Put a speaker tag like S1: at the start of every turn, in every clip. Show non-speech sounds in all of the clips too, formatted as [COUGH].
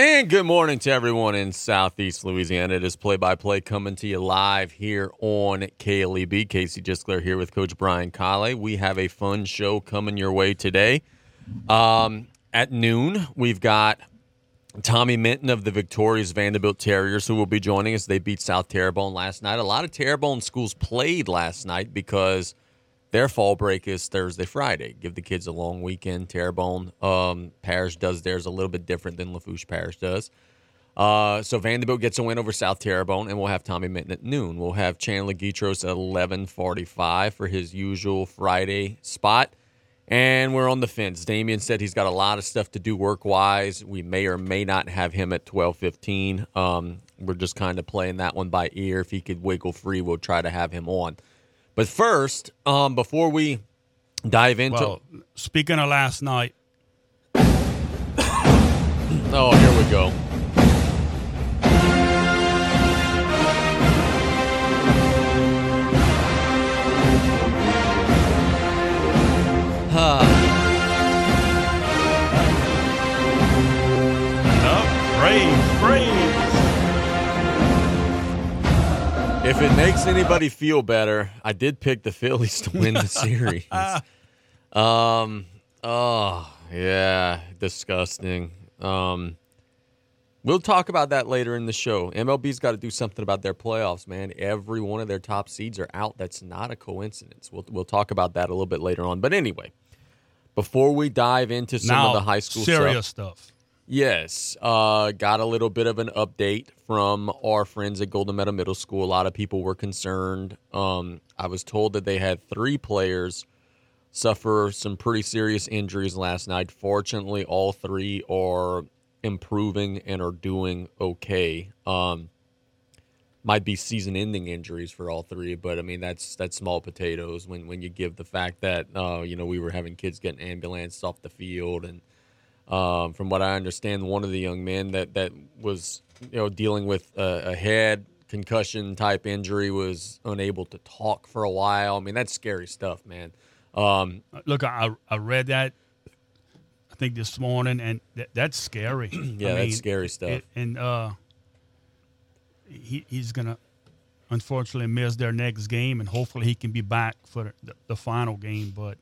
S1: And good morning to everyone in Southeast Louisiana. It is play by play coming to you live here on KLEB. Casey Jiskler here with Coach Brian Callais. We have a fun show coming your way today. Um, at noon, we've got Tommy Minton of the victorious Vandebilt Terriers who will be joining us. They beat South Terrebonne last night. A lot of Terrebonne schools played last night because – their fall break is Thursday, Friday. Give the kids a long weekend. Terrebonne um, Parish does theirs a little bit different than Lafourche Parish does. Uh, so Vandebilt gets a win over South Terrebonne, and we'll have Tommy Minton at noon. We'll have Chandler Guidroz at 11:45 for his usual Friday spot. And we're on the fence. Damien said he's got a lot of stuff to do work-wise. We may or may not have him at 12:15. Um, we're just kind of playing that one by ear. If he could wiggle free, we'll try to have him on. But first, um, before we dive into.
S2: Well, speaking of last night.
S1: oh, here we go. Huh. [SIGHS] Ah. If it makes anybody feel better, I did pick the Phillies to win the [LAUGHS] series. um, oh yeah, disgusting. Um, we'll talk about that later in the show. MLB's got to do something about their playoffs, man. Every one of their top seeds are out. That's not a coincidence. We'll we'll talk about that a little bit later on. But anyway, before we dive into some
S2: now,
S1: of the high school
S2: serious stuff, stuff
S1: Yes, uh, got a little bit of an update from our friends at Golden Meadow Middle School. A lot of people were concerned. Um, I was told that they had three players suffer some pretty serious injuries last night. Fortunately, all three are improving and are doing okay. Um, might be season-ending injuries for all three, but I mean that's that's small potatoes when when you give the fact that uh, you know we were having kids getting ambulanced off the field and um, from what I understand, one of the young men that that was you know dealing with a, a head concussion type injury was unable to talk for a while. I mean, that's scary stuff, man. Um,
S2: uh, Look, I I read that I think this morning, and th- that's scary. [CLEARS THROAT]
S1: yeah, I that's mean, scary stuff.
S2: and uh, he he's gonna unfortunately miss their next game, and hopefully he can be back for the, the final game, but.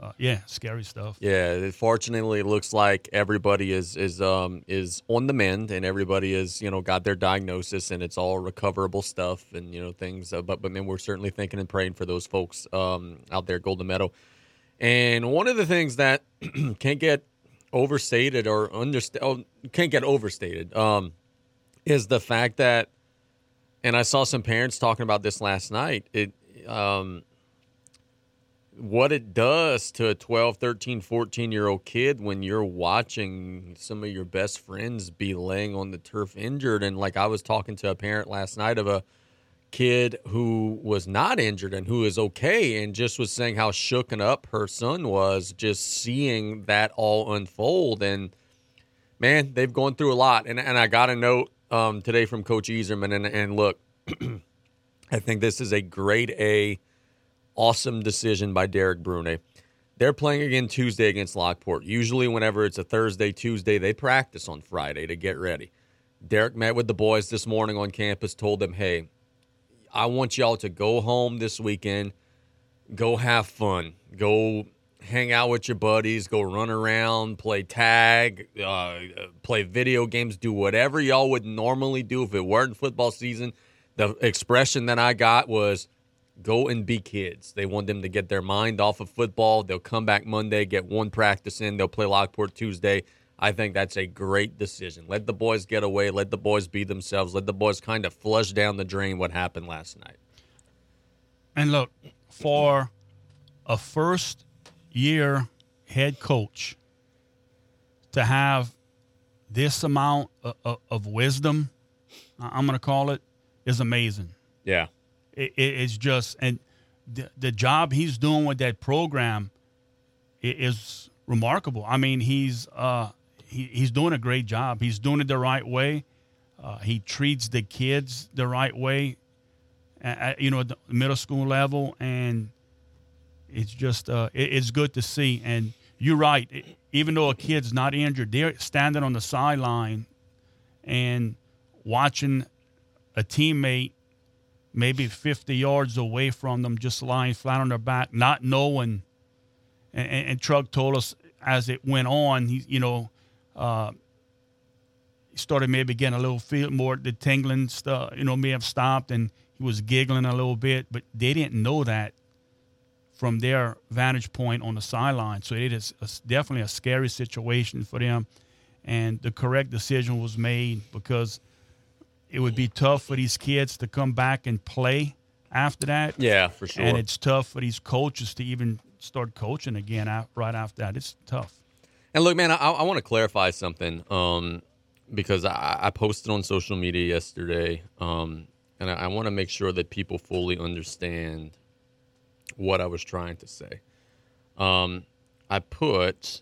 S2: Uh, yeah, scary stuff.
S1: Yeah, fortunately, it looks like everybody is is um is on the mend, and everybody is you know got their diagnosis, and it's all recoverable stuff, and you know things. Uh, but but man, we're certainly thinking and praying for those folks um out there, Golden Meadow. And one of the things that [CLEARS THROAT] can't get overstated or understand oh, can't get overstated um is the fact that, and I saw some parents talking about this last night. It um what it does to a 12, 13, 14 year old kid when you're watching some of your best friends be laying on the turf injured. And like I was talking to a parent last night of a kid who was not injured and who is okay and just was saying how shooken up her son was just seeing that all unfold. And man, they've gone through a lot. And, and I got a note um, today from Coach Easerman. And, and look, [CLEARS THROAT] I think this is a grade A Awesome decision by Derek Brune. They're playing again Tuesday against Lockport. Usually, whenever it's a Thursday, Tuesday, they practice on Friday to get ready. Derek met with the boys this morning on campus, told them, hey, I want y'all to go home this weekend, go have fun, go hang out with your buddies, go run around, play tag, uh, play video games, do whatever y'all would normally do if it weren't football season. The expression that I got was, go and be kids. They want them to get their mind off of football. They'll come back Monday, get one practice in, they'll play Lockport Tuesday. I think that's a great decision. Let the boys get away, let the boys be themselves, let the boys kind of flush down the drain what happened last night.
S2: And look, for a first year head coach to have this amount of, wisdom, I'm going to call it, is amazing.
S1: Yeah
S2: it, it, it's just and the, the job he's doing with that program is remarkable. I mean, he's uh, he, he's doing a great job. He's doing it the right way. Uh, he treats the kids the right way, at, you know, at the middle school level, and it's just uh, it, it's good to see. And you're right. It, even though a kid's not injured, they're standing on the sideline and watching a teammate maybe 50 yards away from them, just lying flat on their back, not knowing. And, and, and Trug told us as it went on, he, you know, uh, started maybe getting a little feel more the tingling stuff, you know, may have stopped and he was giggling a little bit, but they didn't know that from their vantage point on the sideline. So it is a, definitely a scary situation for them. And the correct decision was made because – it would be tough for these kids to come back and play after that.
S1: Yeah, for sure.
S2: And it's tough for these coaches to even start coaching again right after that. It's tough.
S1: And look, man, I, I want to clarify something um, because I, I, posted on social media yesterday, um, and I, I want to make sure that people fully understand what I was trying to say. Um, I put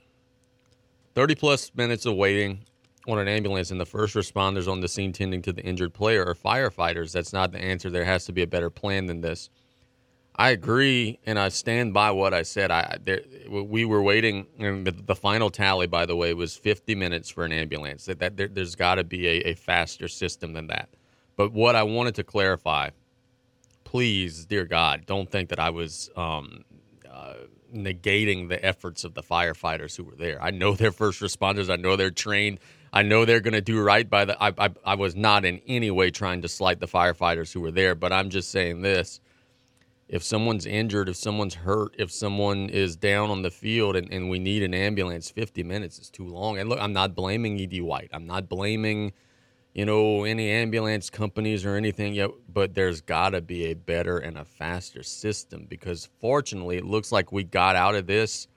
S1: 30 plus minutes of waiting on an ambulance and the first responders on the scene tending to the injured player are firefighters, that's not the answer. There has to be a better plan than this. I agree, and I stand by what I said. I there, we were waiting, and the, the, final tally, by the way, was 50 minutes for an ambulance. That, that there, has got to be a, a faster system than that. But what I wanted to clarify, please, dear God, don't think that I was um, uh, negating the efforts of the firefighters who were there. I know they're first responders. I know they're trained. I know they're going to do right by the. I, I, I was not in any way trying to slight the firefighters who were there, but I'm just saying this: if someone's injured, if someone's hurt, if someone is down on the field, and, and we need an ambulance, 50 minutes is too long. And look, I'm not blaming Ed White. I'm not blaming, you know, any ambulance companies or anything yet. But there's got to be a better and a faster system because fortunately, it looks like we got out of this.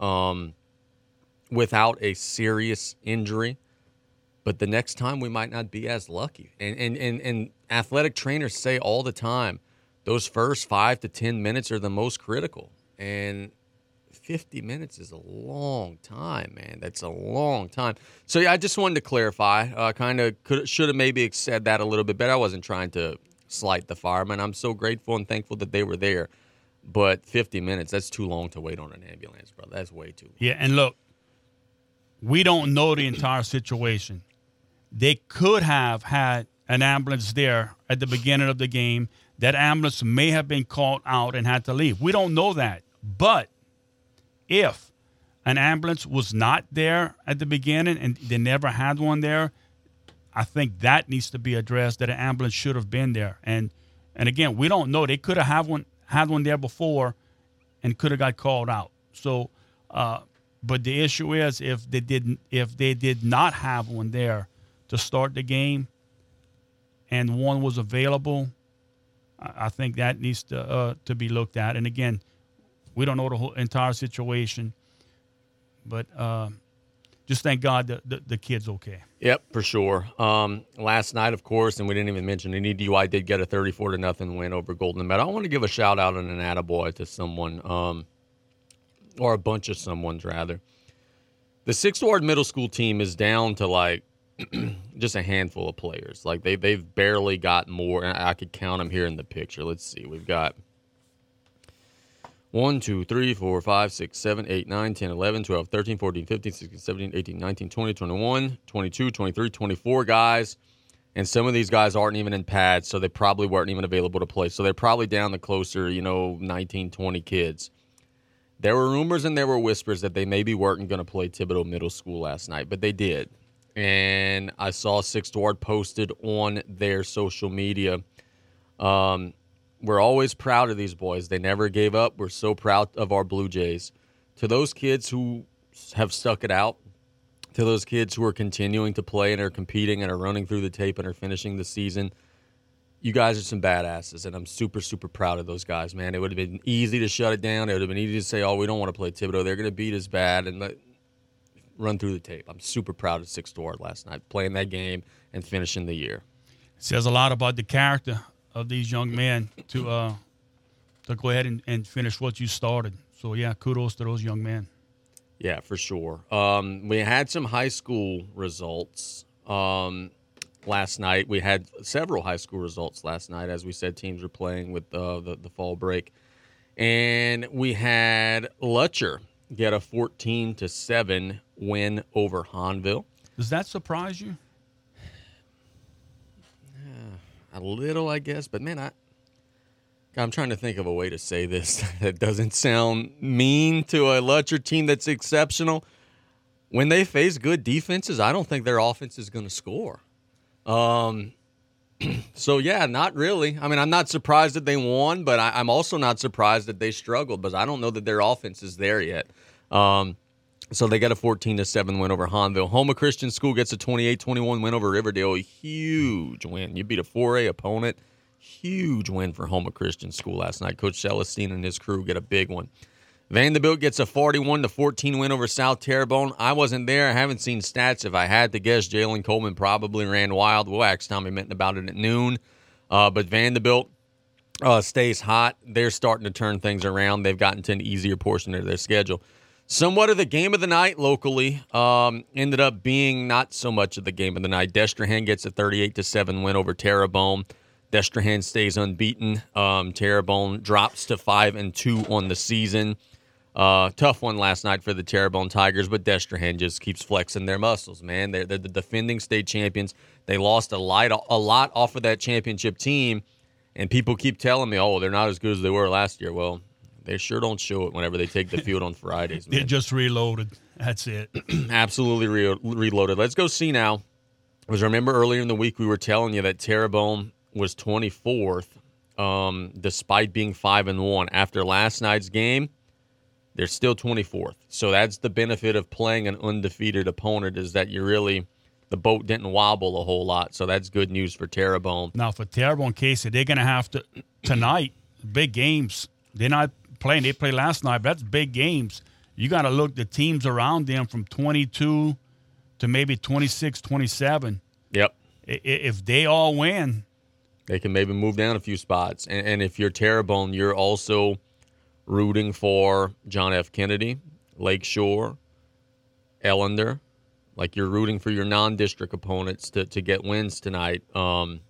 S1: Um, without a serious injury but the next time we might not be as lucky. And and and, and athletic trainers say all the time, those first five to ten minutes are the most critical. And 50 minutes is a long time, man. That's a long time. So yeah, I just wanted to clarify. Uh, kind of should have maybe said that a little bit better. I wasn't trying to slight the firemen. I'm so grateful and thankful that they were there. But 50 minutes, that's too long to wait on an ambulance, bro. That's way too long.
S2: Yeah, and look, we don't know the entire situation. They could have had an ambulance there at the beginning of the game. That ambulance may have been called out and had to leave. We don't know that. But if an ambulance was not there at the beginning and they never had one there, I think that needs to be addressed. That an ambulance should have been there, and and again, we don't know. They could have had one had one there before, and could have got called out. So, uh, but the issue is if they didn't, if they did not have one there, to start the game and one was available, I think that needs to uh, to be looked at. And again, we don't know the whole entire situation, but uh, just thank God the, the, the, kid's okay.
S1: Yep, for sure. Um, last night, of course, and we didn't even mention any DUI. did get a 34 to nothing win over Golden Met. I want to give a shout out and an attaboy to someone, um, or a bunch of someone's rather. The Sixth Ward Middle School team is down to like [CLEARS THROAT] just a handful of players. Like they they've barely got more. And I, could count them here in the picture. Let's see. We've got. 1, 2, 3, 4, 5, 6, 7, 8, 9, 10, 11, 12, 13, 14, 15, 16, 17, 18, 19, 20, 21, 22, 23, 24 guys. And some of these guys aren't even in pads, so they probably weren't even available to play. So they're probably down the closer, you know, 19, 20 kids. There were rumors and there were whispers that they maybe weren't going to play Thibodeau Middle School last night, but they did and I saw Sixth Ward posted on their social media. Um, we're always proud of these boys. They never gave up. We're so proud of our Blue Jays. To those kids who have stuck it out, to those kids who are continuing to play and are competing and are running through the tape and are finishing the season, you guys are some badasses, and I'm super, super proud of those guys, man. It would have been easy to shut it down. It would have been easy to say, "Oh, we don't want to play Thibodaux. They're going to beat us bad," and run through the tape. I'm super proud of Sixth Ward last night, playing that game and finishing the year.
S2: It says a lot about the character of these young men to uh, to go ahead and, and finish what you started. So yeah, kudos to those young men.
S1: Yeah, for sure. Um, we had some high school results um, last night. We had several high school results last night. As we said, teams were playing with uh, the, the fall break. And we had Lutcher get a 14 to 7 win over Hanville.
S2: Does that surprise you?
S1: Uh, a little, I guess. But man, I I'm trying to think of a way to say this [LAUGHS] that doesn't sound mean to a Lutcher team that's exceptional. When they face good defenses, I don't think their offense is going to score. Um, [CLEARS THROAT] so yeah, not really. I mean, I'm not surprised that they won, but I, am also not surprised that they struggled. But I don't know that their offense is there yet. Um, so they got a 14 to 7 win over Hahnville. Houma Christian School gets a 28 21 win over Riverdale. A huge win. You beat a 4A opponent. Huge win for Houma Christian School last night. Coach Celestine and his crew get a big one. Vandebilt gets a 41 to 14 win over South Terrebonne. I wasn't there. I haven't seen stats. If I had to guess, Jalen Coleman probably ran wild. We'll ask Tommy Minton about it at noon. Uh, but Vandebilt uh, stays hot. They're starting to turn things around. They've gotten to an easier portion of their schedule somewhat of the game of the night locally. Um, ended up being not so much of the game of the night. Destrehan gets a 38 to 7 win over Terrebonne. Destrehan stays unbeaten. Um, Terrebonne drops to 5 and 2 on the season. Uh, tough one last night for the Terrebonne Tigers, but Destrehan just keeps flexing their muscles, man. They're, they're the defending state champions. They lost a lot, a lot off of that championship team, and people keep telling me, oh, they're not as good as they were last year. Well, they sure don't show it whenever they take the field on Fridays. [LAUGHS] They
S2: just reloaded. That's it.
S1: [CLEARS THROAT] Absolutely re- reloaded. Let's go see now. Because remember earlier in the week we were telling you that Terrebonne was 24th, um, despite being five and one after last night's game. They're still 24th. So that's the benefit of playing an undefeated opponent is that you really the boat didn't wobble a whole lot. So that's good news for Terrebonne.
S2: Now for Terrebonne, Casey, they're going to have to [CLEARS THROAT] tonight big games. They're not playing. They played last night, but that's big games. You got to look the teams around them from 22 to maybe 26, 27.
S1: Yep.
S2: If they all win,
S1: they can maybe move down a few spots. And, if you're Terrebonne, you're also rooting for John F. Kennedy, Lakeshore, Ellender. Like you're rooting for your non-district opponents to, to get wins tonight. Um,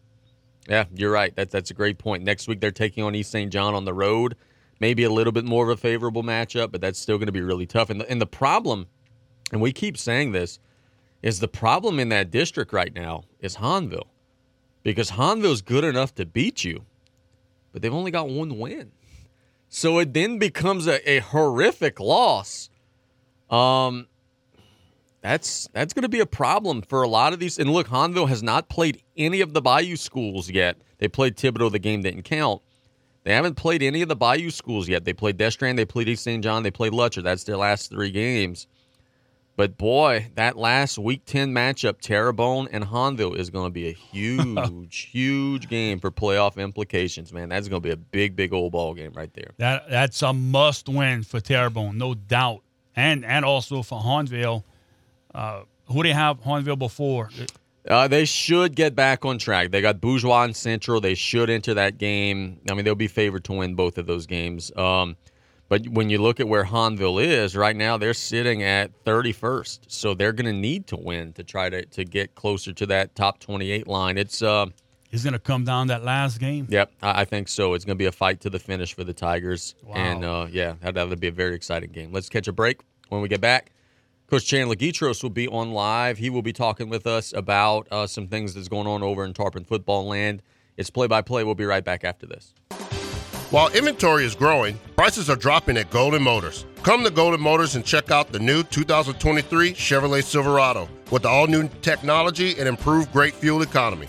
S1: yeah, you're right. That, that's a great point. Next week they're taking on East St. John on the road maybe a little bit more of a favorable matchup, but that's still going to be really tough. And the, and the problem, and we keep saying this, is the problem in that district right now is Hahnville because Hahnville's good enough to beat you, but they've only got one win. So it then becomes a, a horrific loss. Um, that's that's going to be a problem for a lot of these. And look, Hahnville has not played any of the Bayou schools yet. They played Thibodaux. The game didn't count. They haven't played any of the Bayou schools yet. They played Destrehan, they played East St. John, they played Lutcher. That's their last three games. But boy, that last Week 10 matchup, Terrebonne and Hahnville, is going to be a huge, [LAUGHS] huge game for playoff implications, man. That's going to be a big, big old ball game right there.
S2: That That's a must win for Terrebonne, no doubt. And and also for Hahnville. Uh, who do you have Hahnville before?
S1: Uh, they should get back on track. They got Bourgeois and Central. They should enter that game. I mean, they'll be favored to win both of those games. Um, but when you look at where Hahnville is right now, they're sitting at 31st. So they're going to need to win to try to, to get closer to that top 28 line. It's uh, it's
S2: going to come down that last game.
S1: Yep, I, I think so. It's going to be a fight to the finish for the Tigers. Wow. And uh, yeah, that, that'll be a very exciting game. Let's catch a break. When we get back, Coach Chandler Guidroz will be on live. He will be talking with us about uh, some things that's going on over in Tarpon football land. It's play by play. We'll be right back after this.
S3: While inventory is growing, prices are dropping at Golden Motors. Come to Golden Motors and check out the new 2023 Chevrolet Silverado with all new technology and improved great fuel economy.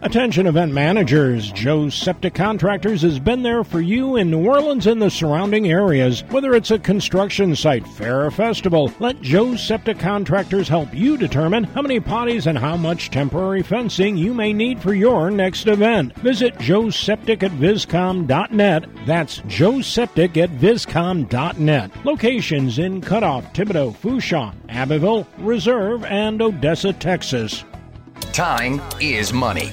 S4: Attention event managers, Joe's Septic Contractors has been there for you in New Orleans and the surrounding areas. Whether it's a construction site, fair, or festival, let Joe's Septic Contractors help you determine how many potties and how much temporary fencing you may need for your next event. Visit Joe's Septic at Viscom.net. That's Joe's Septic at Viscom.net. Locations in Cutoff, Thibodaux, Fourchon, Abbeville, Reserve, and Odessa, Texas.
S5: Time is money.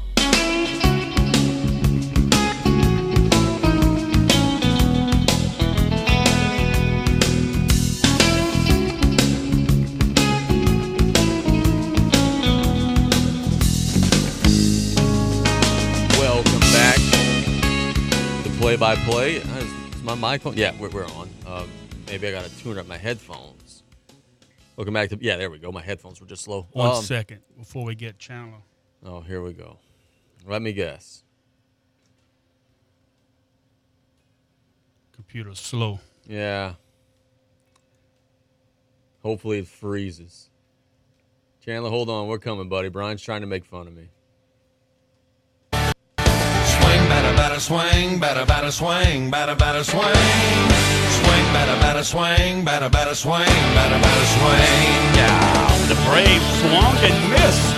S1: play-by-play. Is my mic on? Yeah, we're, we're on. Uh, maybe I got to tune up my headphones. Welcome back to yeah. There we go. My headphones were just slow.
S2: One um, second before we get Chandler.
S1: Oh, here we go. Let me guess.
S2: Computer slow.
S1: Yeah. Hopefully it freezes. Chandler, hold on. We're coming, buddy. Brian's trying to make fun of me batter batter swing, batter batter swing, batter batter swing, swing batter batter swing, batter batter swing, batter batter swing. Yeah, the brave swung and missed.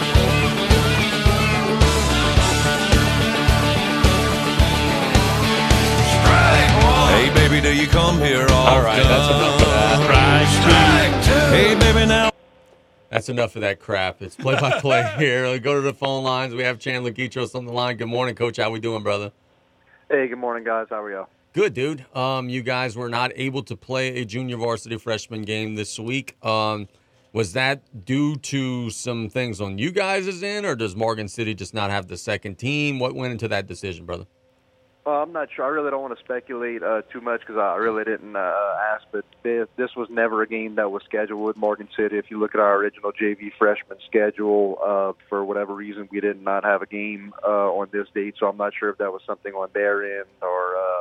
S1: Hey baby, do you come here often? All right, that's enough of that. Strike, strike two. Hey baby, now. That's enough of that crap. It's play by play [LAUGHS] here. Go to the phone lines. We have Chandler Guidroz on the line. Good morning, Coach. How we doing, brother? Hey, good
S6: morning, guys. How are you? Good, dude.
S1: Um, you guys were not able to play a junior varsity freshman game this week. Um, was that due to some things on you guys' end, or does Morgan City just not have the second team? What went into that decision, brother?
S6: Well, I'm not sure. I really don't want to speculate uh, too much because I really didn't uh, ask. But this, this was never a game that was scheduled with Morgan City. If you look at our original JV freshman schedule, uh, for whatever reason, we did not have a game uh, on this date. So I'm not sure if that was something on their end or uh,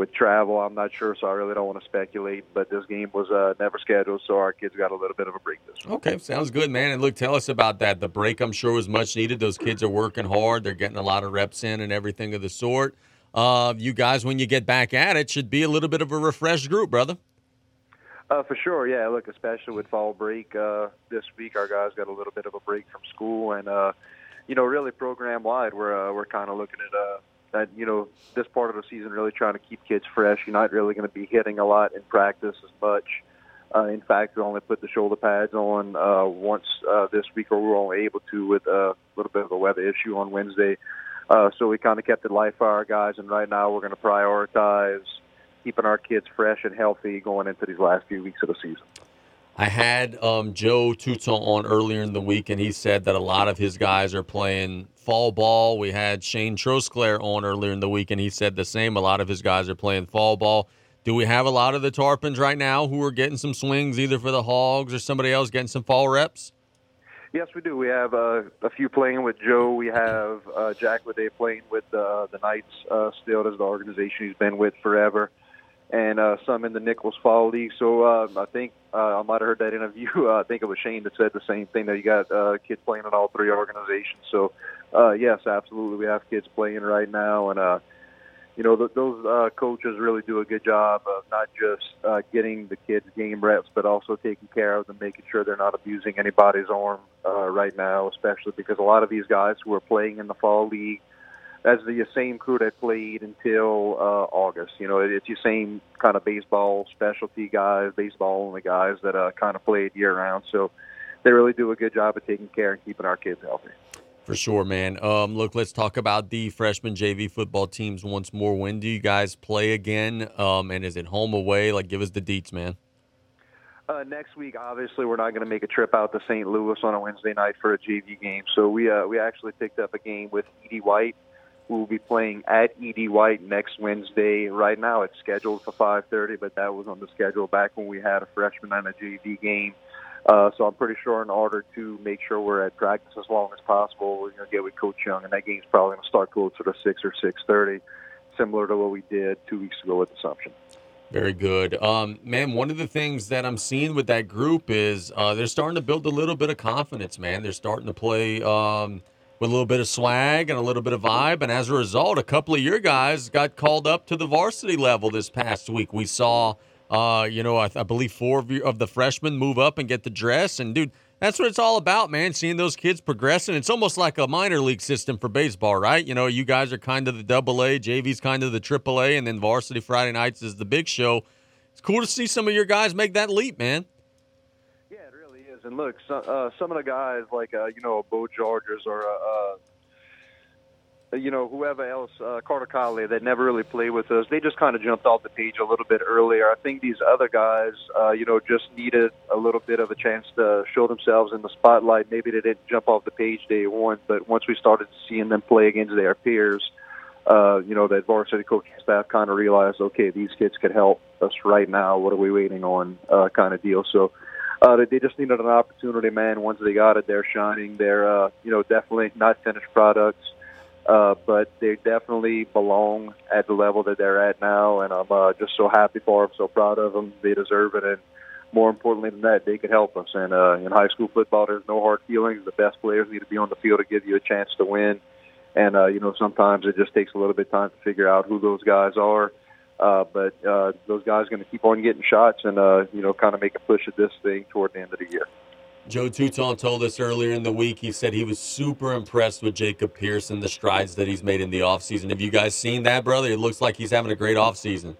S6: with travel, I'm not sure, so I really don't want to speculate. But this game was uh, never scheduled, so our kids got a little bit of a break this
S1: week. Okay, sounds good, man. And look, tell us about that. The break, I'm sure, was much needed. Those kids are working hard, they're getting a lot of reps in and everything of the sort. Uh, you guys, when you get back at it, should be a little bit of a refreshed group, brother.
S6: Uh, for sure, yeah. Look, especially with fall break uh, this week, our guys got a little bit of a break from school, and uh, you know, really program wide, we're uh, we're kind of looking at uh, that you know this part of the season really trying to keep kids fresh. You're not really going to be hitting a lot in practice as much. Uh, in fact, we only put the shoulder pads on uh, once uh, this week, or we were only able to with a little bit of a weather issue on Wednesday. Uh, so we kind of kept it light for our guys, and right now we're going to prioritize keeping our kids fresh and healthy going into these last few weeks of the season.
S1: I had um, Joe Tuton on earlier in the week, and he said that a lot of his guys are playing fall ball. We had Shane Trosclair on earlier in the week, and he said the same. A lot of his guys are playing fall ball. Do we have a lot of the Tarpons right now who are getting some swings, either for the Hogs or somebody else getting some fall reps?
S6: Yes, we do. We have uh, a few playing with Joe. We have uh, Jack Lede playing with uh, the Knights uh, still. as the organization he's been with forever. And uh, some in the Nichols Fall League. So um, I think uh, I might have heard that interview. [LAUGHS] I think it was Shane that said the same thing that you got kids playing in all three organizations. So uh, yes, absolutely. We have kids playing right now, and uh, you know th- those uh, coaches really do a good job of not just uh, getting the kids game reps, but also taking care of them, making sure they're not abusing anybody's arm uh, right now, especially because a lot of these guys who are playing in the fall league. That's the same crew that played until uh, August. You know, it, it's the same kind of baseball specialty guys, baseball only guys that uh, kind of played year round. So they really do a good job of taking care and keeping our kids healthy.
S1: For sure, man. Um, look, let's talk about the freshman JV football teams once more. When do you guys play again? Um, and is it home away? Like, give us the deets, man.
S6: Uh, next week, obviously, we're not going to make a trip out to St. Louis on a Wednesday night for a JV game. So we uh, we actually picked up a game with E.D. White. We will be playing at E.D. White next Wednesday. Right now, it's scheduled for 5:30, but that was on the schedule back when we had a freshman and a JV game. Uh, so I'm pretty sure in order to make sure we're at practice as long as possible, we're going to get with Coach Young, and that game's probably going to start closer to six or six thirty, similar to what we did two weeks ago with Assumption.
S1: Very good, um, man. One of the things that I'm seeing with that group is uh, they're starting to build a little bit of confidence, man. They're starting to play. Um, with a little bit of swag and a little bit of vibe. And as a result, a couple of your guys got called up to the varsity level this past week. We saw uh, you know, I, I believe four of, you, of the freshmen move up and get the dress. And dude, that's what it's all about, man. Seeing those kids progressing. It's almost like a minor league system for baseball, right? You know, you guys are kind of the double A, JV's kind of the triple A, and then varsity Friday nights is the big show. It's cool to see some of your guys make that leap, man.
S6: Yeah, it really is. And look, so, uh, some of the guys, like, uh, you know, Bo Chargers or uh, uh you know, whoever else, uh, Carter Collier, that never really played with us, they just kind of jumped off the page a little bit earlier. I think these other guys, uh, you know, just needed a little bit of a chance to show themselves in the spotlight. Maybe they didn't jump off the page day one, but once we started seeing them play against their peers, uh, you know, that varsity coaching staff kind of realized, okay, these kids could help us right now. What are we waiting on? Uh, kind of deal. So, uh, they just needed an opportunity, man. Once they got it, they're shining. They're, uh, you know, definitely not finished products. Uh, but they definitely belong at the level that they're at now, and I'm uh, just so happy for them, so proud of them. They deserve it, and more importantly than that, they could help us. And uh, in high school football, there's no hard feelings. The best players need to be on the field to give you a chance to win. And uh, you know, sometimes it just takes a little bit of time to figure out who those guys are. Uh, but uh, those guys are going to keep on getting shots and uh, you know, kind of make a push at this thing toward the end of the year.
S1: Joe Tuton told us earlier in the week, he said he was super impressed with Jacob Pierce and the strides that he's made in the offseason. Have you guys seen that, brother? It looks like he's having a great offseason.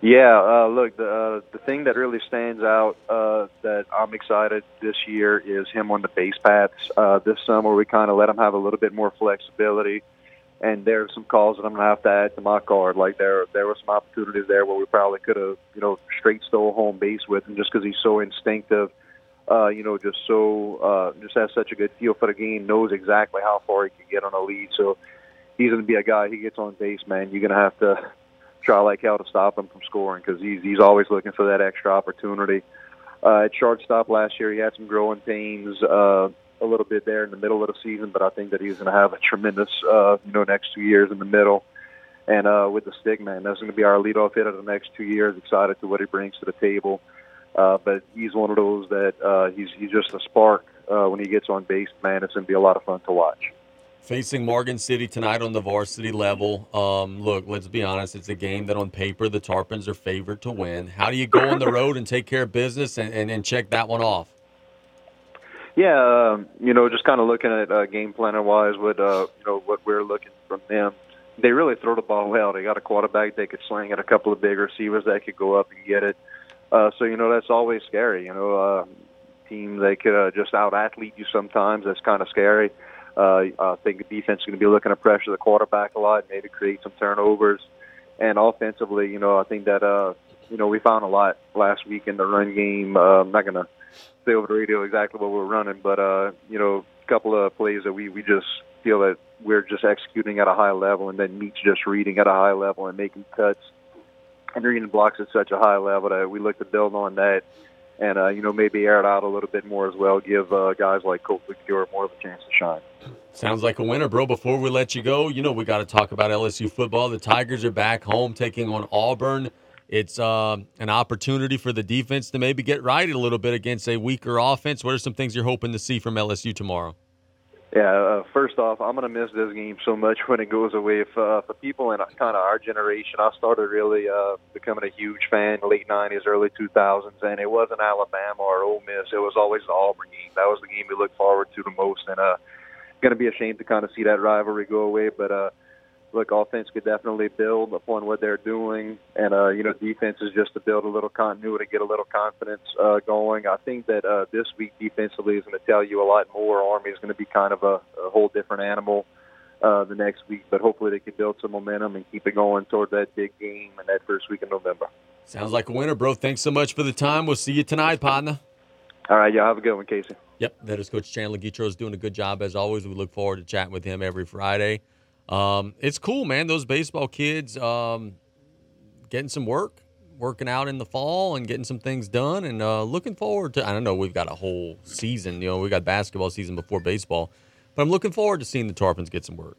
S6: Yeah, uh, look, the, uh, the thing that really stands out uh, that I'm excited this year is him on the base paths. Uh, this summer, we kind of let him have a little bit more flexibility. And there are some calls that I'm gonna have to add to my card. Like there, there were some opportunities there where we probably could have, you know, straight stole home base with him just because he's so instinctive uh, you know, just so uh, just has such a good feel for the game, knows exactly how far he can get on a lead. So he's going to be a guy. He gets on base, man. You're going to have to try like hell to stop him from scoring because he's he's always looking for that extra opportunity. Uh, at shortstop last year, he had some growing pains uh, a little bit there in the middle of the season, but I think that he's going to have a tremendous, uh, you know, next two years in the middle. And uh, with the stick, man, that's going to be our leadoff hitter the next two years. Excited to what he brings to the table. Uh, but he's one of those that uh, he's he's just a spark uh, when he gets on base. Man, it's going to be a lot of fun to watch.
S1: Facing Morgan City tonight on the varsity level. Um, look, let's be honest. It's a game that on paper the Tarpons are favored to win. How do you go on the [LAUGHS] road and take care of business and, and, and check that one off?
S6: Yeah, um, you know, just kind of looking at uh, game planning wise, what uh, you know what we're looking from them. They really throw the ball well. They got a quarterback they could sling it, a couple of big receivers that could go up and get it. Uh, so you know that's always scary. You know, uh, team they could uh, just out athlete you sometimes. That's kind of scary. Uh, I think the defense is going to be looking to pressure the quarterback a lot, maybe create some turnovers. And offensively, you know, I think that uh, you know we found a lot last week in the run game. Uh, I'm not going to say over the radio exactly what we we're running, but uh, you know, a couple of plays that we we just feel that we're just executing at a high level, and then Meeks just reading at a high level and making cuts reading blocks at such a high level that we look to build on that and, uh, you know, maybe air it out a little bit more as well, give uh, guys like Colt McCure more of a chance to shine.
S1: Sounds like a winner, bro. Before we let you go, you know, we got to talk about LSU football. The Tigers are back home taking on Auburn. It's uh, an opportunity for the defense to maybe get righted a little bit against a weaker offense. What are some things you're hoping to see from LSU tomorrow?
S6: Yeah, uh, first off, I'm going to miss this game so much when it goes away. For, uh, for people in kind of our generation, I started really uh, becoming a huge fan late 90s, early 2000s, and it wasn't Alabama or Ole Miss. It was always the Auburn game. That was the game we looked forward to the most, and uh, going to be ashamed to kind of see that rivalry go away. But uh, look, offense could definitely build upon what they're doing, and uh, you know, defense is just to build a little continuity, get a little confidence uh, going. I think that uh, this week defensively is going to tell you a lot more. Army is going to be kind of a, a whole different animal uh, the next week, but hopefully they can build some momentum and keep it going toward that big game and that first week in November.
S1: Sounds like a winner, bro. Thanks so much for the time. We'll see you tonight, partner.
S6: All right, y'all have a good one, Casey.
S1: Yep, that is Coach Chandler Guidroz is doing a good job as always. We look forward to chatting with him every Friday um, it's cool, man. Those baseball kids um, getting some work, working out in the fall, and getting some things done, and uh, looking forward to. I don't know. We've got a whole season. You know, we got basketball season before baseball, but I'm looking forward to seeing the Tarpons get some work.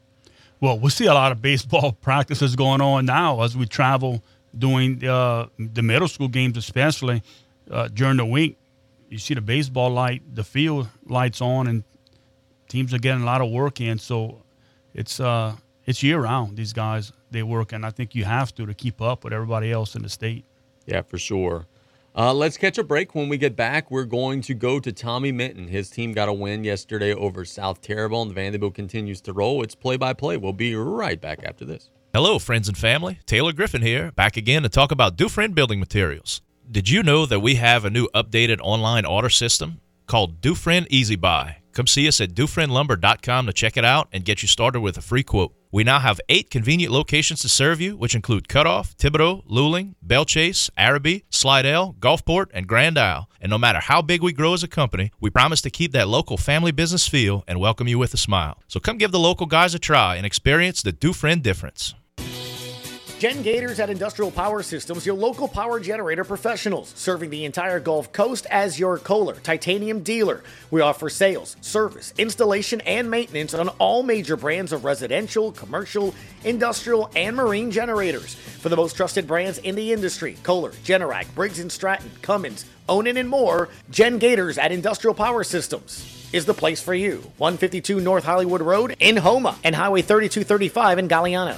S2: Well, we see a lot of baseball [LAUGHS] practices going on now as we travel doing uh, the middle school games, especially uh, during the week. You see the baseball light, the field lights on, and teams are getting a lot of work in. So it's uh it's year round. These guys they work, and I think you have to to keep up with everybody else in the state.
S1: Yeah, for sure. Uh, let's catch a break. When we get back, we're going to go to Tommy Minton. His team got a win yesterday over South and The Vandebilt continues to roll. It's play by play. We'll be right back after this.
S7: Hello, friends and family. Taylor Griffin here, back again to talk about Dufresne Building Materials. Did you know that we have a new updated online order system called Dufresne Easy Buy? Come see us at dofriendlumber.com to check it out and get you started with a free quote. We now have eight convenient locations to serve you, which include Cutoff, Thibodaux, Luling, Bellchase, Arabi, Slidell, Gulfport, and Grand Isle. And no matter how big we grow as a company, we promise to keep that local family business feel and welcome you with a smile. So come give the local guys a try and experience the Dufresne difference.
S8: Jen Gators at Industrial Power Systems, your local power generator professionals, serving the entire Gulf Coast as your Kohler titanium dealer. We offer sales, service, installation, and maintenance on all major brands of residential, commercial, industrial, and marine generators. For the most trusted brands in the industry, Kohler, Generac, Briggs & Stratton, Cummins, Onan, and more, Jen Gators at Industrial Power Systems is the place for you. 152 North Hollywood Road in Houma and Highway 3235 in Galliano.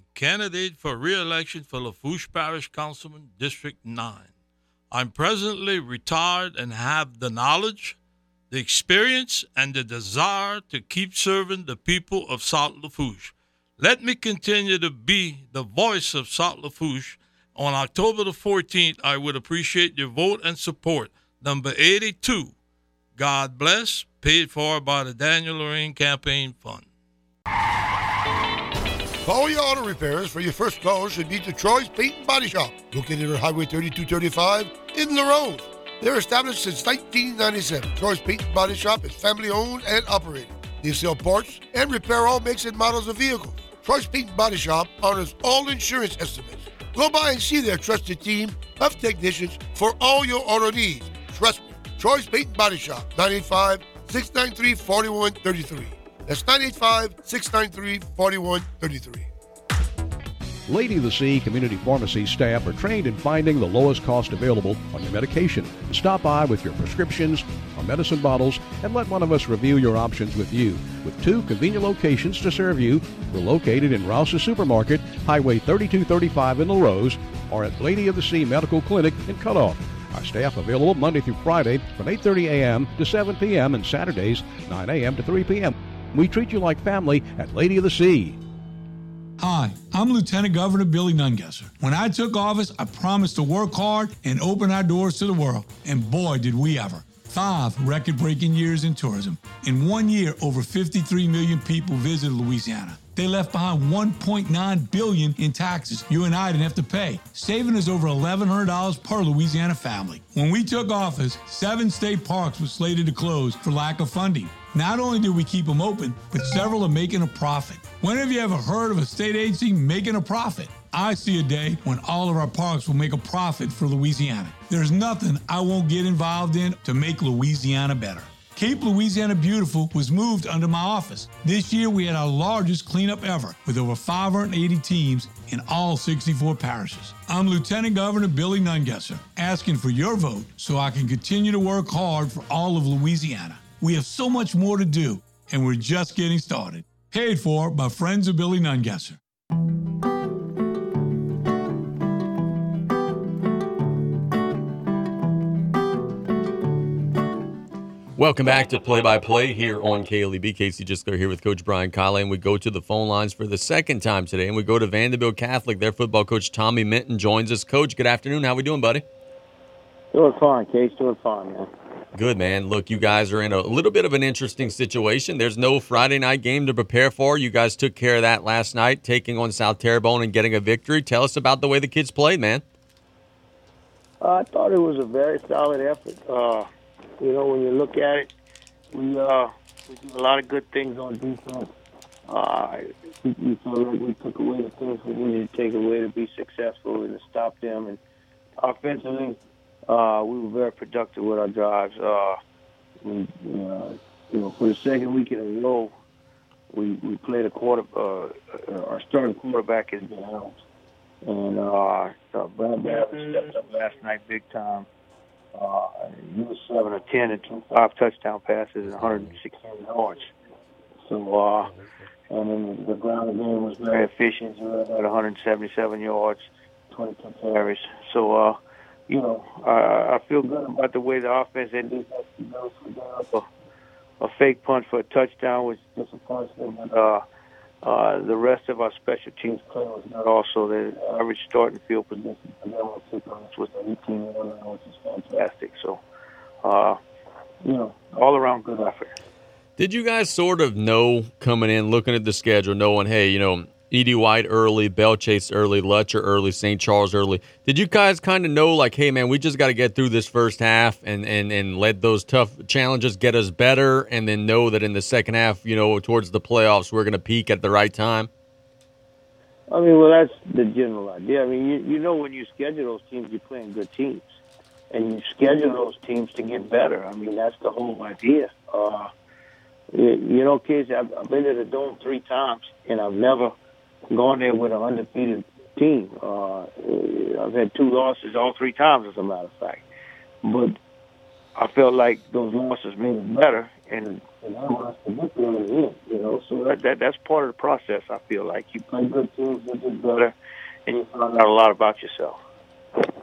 S9: candidate for re-election for Lafourche Parish Councilman, District 9. I'm presently retired and have the knowledge, the experience, and the desire to keep serving the people of South Lafourche. Let me continue to be the voice of South Lafourche. On October the 14th, I would appreciate your vote and support. Number 82, God Bless, paid for by the Daniel Lorraine Campaign Fund.
S10: All your Auto Repairs for your first car should be Detroit's Paint and Body Shop, located on Highway 3235 in the Rose. They're established since 1997. Detroit's Paint and Body Shop is family owned and operated. They sell parts and repair all makes and models of vehicles. Detroit's Paint and Body Shop honors all insurance estimates. Go by and see their trusted team of technicians for all your auto needs. Trust me. Troy's Paint and Body Shop, 985 693 4133. That's 985 693 4133.
S11: Lady of the Sea Community Pharmacy staff are trained in finding the lowest cost available on your medication. Stop by with your prescriptions or medicine bottles and let one of us review your options with you. With two convenient locations to serve you, we're located in Rouse's Supermarket, Highway 3235 in La Rose, or at Lady of the Sea Medical Clinic in Cutoff. Our staff available Monday through Friday from 8.30 a.m. to 7 p.m. and Saturdays 9 a.m. to 3 p.m. We treat you like family at Lady of the Sea.
S12: Hi, I'm Lieutenant Governor Billy Nungesser. When I took office, I promised to work hard and open our doors to the world. And boy, did we ever. Five record breaking years in tourism. In one year, over 53 million people visited Louisiana. They left behind 1.9 billion in taxes you and I didn't have to pay, saving us over $1,100 per Louisiana family. When we took office, seven state parks were slated to close for lack of funding. Not only do we keep them open, but several are making a profit. When have you ever heard of a state agency making a profit? I see a day when all of our parks will make a profit for Louisiana. There's nothing I won't get involved in to make Louisiana better. Keep Louisiana Beautiful was moved under my office. This year we had our largest cleanup ever with over 580 teams in all 64 parishes. I'm Lieutenant Governor Billy Nungesser asking for your vote so I can continue to work hard for all of Louisiana. We have so much more to do and we're just getting started. Paid for by Friends of Billy Nungesser.
S1: Welcome back to Play by Play here on KLEB. Casey Gisler here with Coach Brian Callais, and we go to the phone lines for the second time today, and we go to Vandebilt Catholic. Their football coach Tommy Minton joins us. Coach, good afternoon. How we doing, buddy?
S13: Doing fine, Casey. Doing fine, man.
S1: Good man. Look, you guys are in a little bit of an interesting situation. There's no Friday night game to prepare for. You guys took care of that last night, taking on South Terrebonne and getting a victory. Tell us about the way the kids played, man.
S13: I thought it was a very solid effort. Uh, you know, when you look at it, we uh, we do a lot of good things on defense. Uh, we feel like we took away the things we needed to take away to be successful and to stop them. And offensively, uh, we were very productive with our drives. Uh, we, uh, you know, for the second week in a row, we we played a quarter. Uh, our starting quarterback is been out, and uh, Brad Davis stepped up last night big time. Uh, he was seven or ten and two, five touchdown passes and 116 yards. So, uh, and then the ground game was very efficient. He had 177 yards, 22 carries. So, uh, you know, I, I feel good about the way the offense ended. A, a fake punch for a touchdown was disappointing. Uh, uh, the rest of our special teams play was not also the average starting field position for them on with was 18 which is fantastic. So, uh, you know, all around good effort.
S1: Did you guys sort of know coming in, looking at the schedule, knowing, hey, you know, E.D. White early, Belle Chasse early, Lutcher early, St. Charles early. Did you guys kind of know like, hey man, we just got to get through this first half and and and let those tough challenges get us better, and then know that in the second half, you know, towards the playoffs, we're going to peak at the right time.
S13: I mean, well, that's the general idea. I mean, you, you know, when you schedule those teams, you're playing good teams, and you schedule those teams to get better. I mean, that's the whole idea. Uh, you know, kids, I've, I've been to the dome three times, and I've never going there with an undefeated team. Uh, I've had two losses all three times, as a matter of fact. But I felt like those losses made it better, and, and I not the victory in the You know, so that, that that's part of the process. I feel like you play good teams, you get better, and you find out a lot about yourself.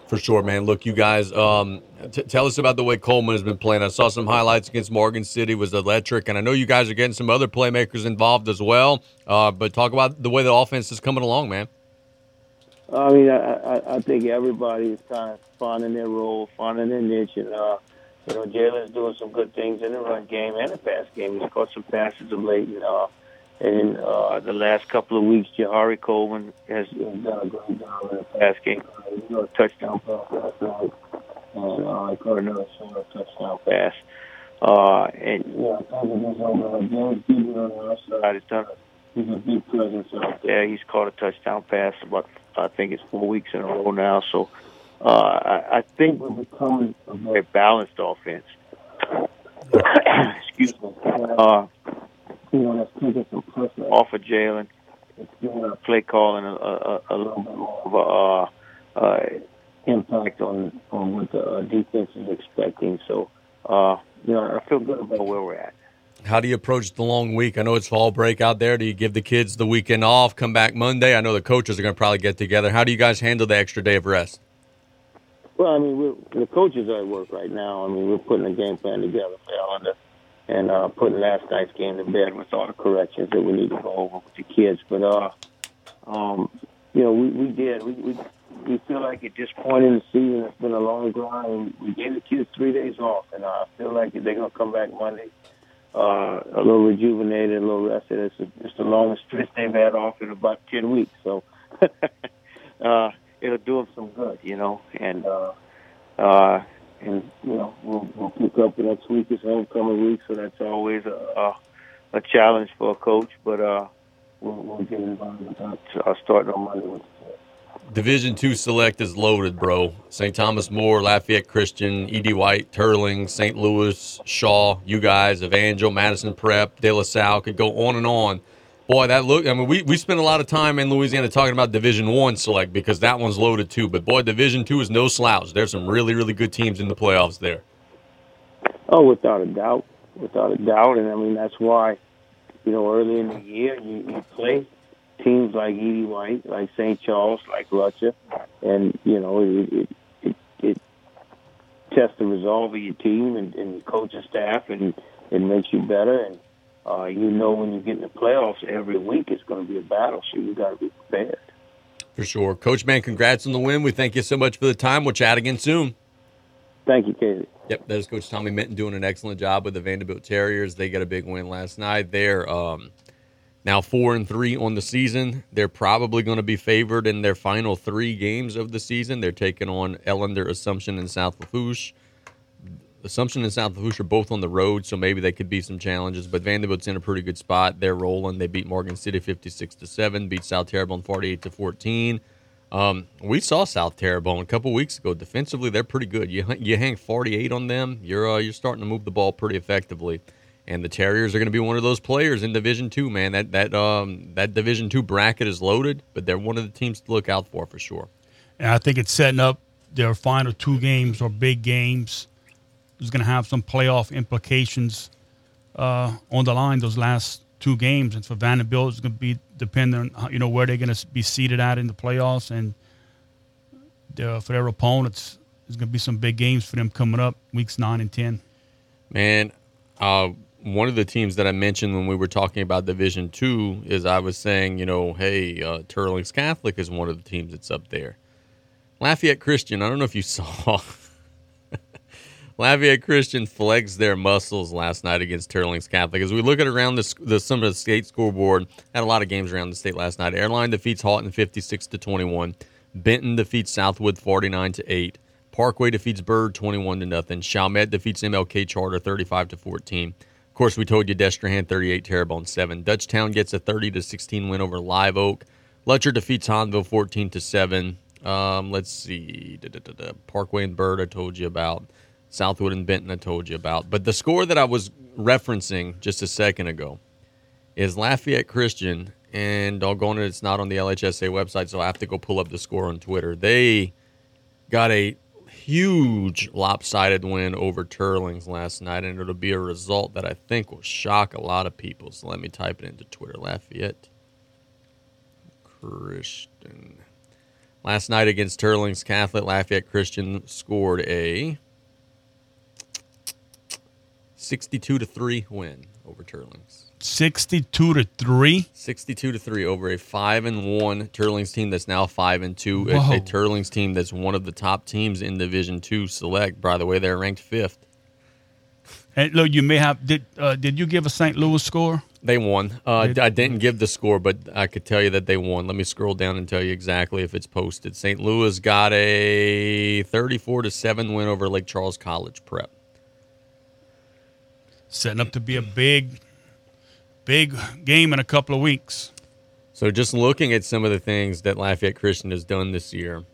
S1: For sure, man. Look, you guys, um, t- tell us about the way Coleman has been playing. I saw some highlights against Morgan City was electric, and I know you guys are getting some other playmakers involved as well. Uh, but talk about the way the offense is coming along, man.
S13: I mean, I, I, I think everybody is kind of finding their role, finding their niche, and uh, you know, Jalen's doing some good things in the run game and the pass game. He's caught some passes of late, and uh, and uh, the last couple of weeks, Jahari Coleman has, has uh, uh, done uh, a great job in the pass game. Uh, you know, touchdown pass last night, and uh, I caught another sort touchdown pass. Uh, and yeah, he's over a big presence out there. He's caught a touchdown pass about I think it's four weeks in a row now. So uh, I, I think we're becoming a very balanced offense. [COUGHS] Excuse me. Uh, you know, that's two different persons. Off of Jalen. Play uh, calling a, a, a little bit more of a uh, uh, impact on on what the uh, defense is expecting. So, uh, you know, I feel good about where we're at.
S1: How do you approach the long week? I know it's fall break out there. Do you give the kids the weekend off, come back Monday? I know the coaches are going to probably get together. How do you guys handle the extra day of rest?
S13: Well, I mean, the coaches are at work right now. I mean, we're putting a game plan together for Ellen and uh, put last night's game to bed with all the corrections that we need to go over with the kids. But uh, um, you know, we, we did. We, we we feel like at this point in the season, it's been a long grind. We gave the kids three days off, and I feel like they're gonna come back Monday. Uh, a little rejuvenated, a little rested. It's, a, it's the longest stretch they've had off in about ten weeks, so [LAUGHS] uh, it'll do them some good, you know. And uh, uh and you know we'll, we'll pick up next week is homecoming week, so that's always a, a, a challenge for a coach. But uh, we'll, we'll get involved. I'll start on Monday with.
S1: Division two select is loaded, bro. St. Thomas More, Lafayette Christian, E.D. White, Teurlings, St. Louis, Shaw, you guys, Evangel, Madison Prep, De La Salle could go on and on. Boy, that look. I mean, we, we spent a lot of time in Louisiana talking about Division One select because that one's loaded too. But boy, Division Two is no slouch. There's some really really good teams in the playoffs there.
S13: Oh, without a doubt, without a doubt, and I mean that's why, you know, early in the year you, you play teams like E.D. White, like St. Charles, like Lutcher, and you know it it, it, it tests the resolve of your team and, and your coaching staff, and it makes you better and uh, you know, when you get in the playoffs every week, it's going to be a battle, so you got to be prepared.
S1: For sure. Coach, man, congrats on the win. We thank you so much for the time. We'll chat again soon.
S13: Thank you, Casey.
S1: Yep, that is Coach Tommy Minto doing an excellent job with the Vandebilt Terriers. They got a big win last night. They're um, now four and three on the season. They're probably going to be favored in their final three games of the season. They're taking on Ellender, Assumption, and South Lafourche. Assumption and South Lafourche are both on the road, so maybe they could be some challenges. But Vandebilt's in a pretty good spot. They're rolling. They beat Morgan City 56 to seven. Beat South Terrebonne 48 to 14. Um, we saw South Terrebonne a couple weeks ago. Defensively, they're pretty good. You you hang 48 on them, you're uh, you're starting to move the ball pretty effectively. And the Terriers are going to be one of those players in Division Two, man. That that um, that Division Two bracket is loaded, but they're one of the teams to look out for for sure.
S2: And I think it's setting up their final two games or big games is going to have some playoff implications uh, on the line those last two games. And for Vandebilt, it's going to be dependent on you know where they're going to be seated at in the playoffs, and their, for their opponents, there's going to be some big games for them coming up weeks nine and ten.
S1: Man, uh, one of the teams that I mentioned when we were talking about Division Two is I was saying, you know, hey, uh, Teurlings Catholic is one of the teams that's up there. Lafayette Christian, I don't know if you [LAUGHS] saw. Lafayette Christian flexed their muscles last night against Teurlings Catholic. As we look at around the, the some of the state scoreboard, had a lot of games around the state last night. Airline defeats in 56 to 21. Benton defeats Southwood 49 to 8. Parkway defeats Byrd 21 to nothing. Chalmette defeats MLK Charter 35 to 14. Of course, we told you Destrehan 38, Terrebonne 7. Dutchtown gets a 30 to 16 win over Live Oak. Lutcher defeats Hahnville 14 to 7. Um, let's see. Da, da, da, Parkway and Byrd, I told you about. Southwood and Benton, I told you about. But the score that I was referencing just a second ago is Lafayette Christian, and doggone it, it's not on the LHSA website, so I have to go pull up the score on Twitter. They got a huge lopsided win over Teurlings last night, and it'll be a result that I think will shock a lot of people. So let me type it into Twitter Lafayette Christian. Last night against Teurlings Catholic, Lafayette Christian scored a 62 to 3 win over Teurlings.
S2: 62 to 3?
S1: 62 to 3 over a 5 and 1 Teurlings team that's now 5 and 2. A, a, Teurlings team that's one of the top teams in Division 2 select. By the way, they're ranked 5th.
S2: And look, you may have did uh, did you give a St. Louis score?
S1: They won. Uh, I didn't give the score, but I could tell you that they won. Let me scroll down and tell you exactly if it's posted. St. Louis got a 34 to 7 win over Lake Charles College Prep
S2: setting up to be a big, big game in a couple of weeks.
S1: So, just looking at some of the things that Lafayette Christian has done this year,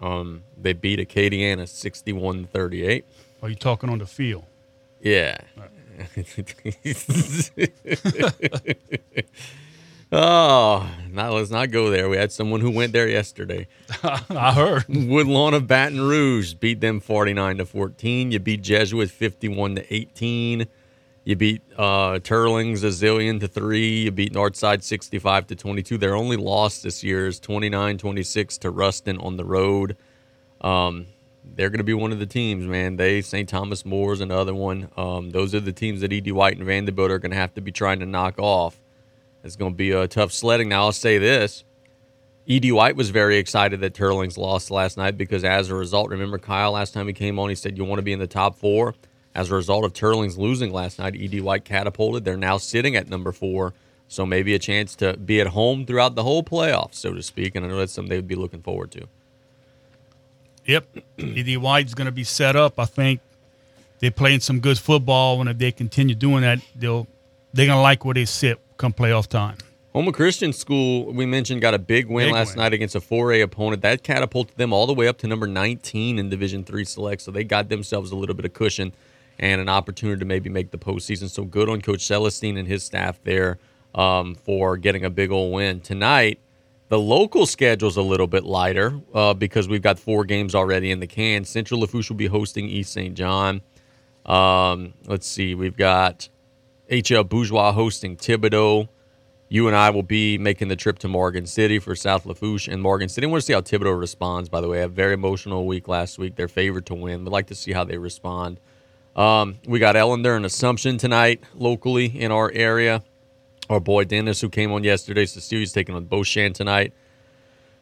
S1: um, they beat Acadiana 61 38.
S2: Are you talking on the field?
S1: Yeah. [LAUGHS] oh, not, let's not go there. We had someone who went there yesterday.
S2: [LAUGHS] I heard.
S1: Woodlawn of Baton Rouge beat them 49 to 14. You beat Jesuit 51 to 18. You beat uh, Teurlings a zillion to three. You beat Northside 65 to 22. Their only loss this year is 29 26 to Ruston on the road. Um, they're going to be one of the teams, man. They, St. Thomas More's is another one. Um, those are the teams that E.D. White and Vandebilt are going to have to be trying to knock off. It's going to be a tough sledding. Now, I'll say this. E.D. White was very excited that Teurlings lost last night because, as a result, remember Kyle last time he came on, he said, You want to be in the top four? As a result of Turling's losing last night, ED White catapulted. They're now sitting at number four. So maybe a chance to be at home throughout the whole playoffs, so to speak. And I know that's something they would be looking forward to.
S2: Yep. ED [CLEARS THROAT] White's going to be set up. I think they're playing some good football. And if they continue doing that, they'll, they're going to like where they sit come playoff time. Homer
S1: Christian School, we mentioned, got a big win big last win. night against a 4A opponent. That catapulted them all the way up to number 19 in Division Three Select. So they got themselves a little bit of cushion and an opportunity to maybe make the postseason. So good on Coach Celestine and his staff there um, for getting a big old win tonight. The local schedule's a little bit lighter uh, because we've got four games already in the can. Central Lafourche will be hosting East St. John. Um, let's see, we've got HL Bourgeois hosting Thibodaux. You and I will be making the trip to Morgan City for South Lafourche and Morgan City. I want to see how Thibodaux responds, by the way. A very emotional week last week. They're favored to win. We'd like to see how they respond. Um, we got Ellender and Assumption tonight locally in our area. Our boy Dennis, who came on yesterday, Cecilia's taking on Beauchamp tonight.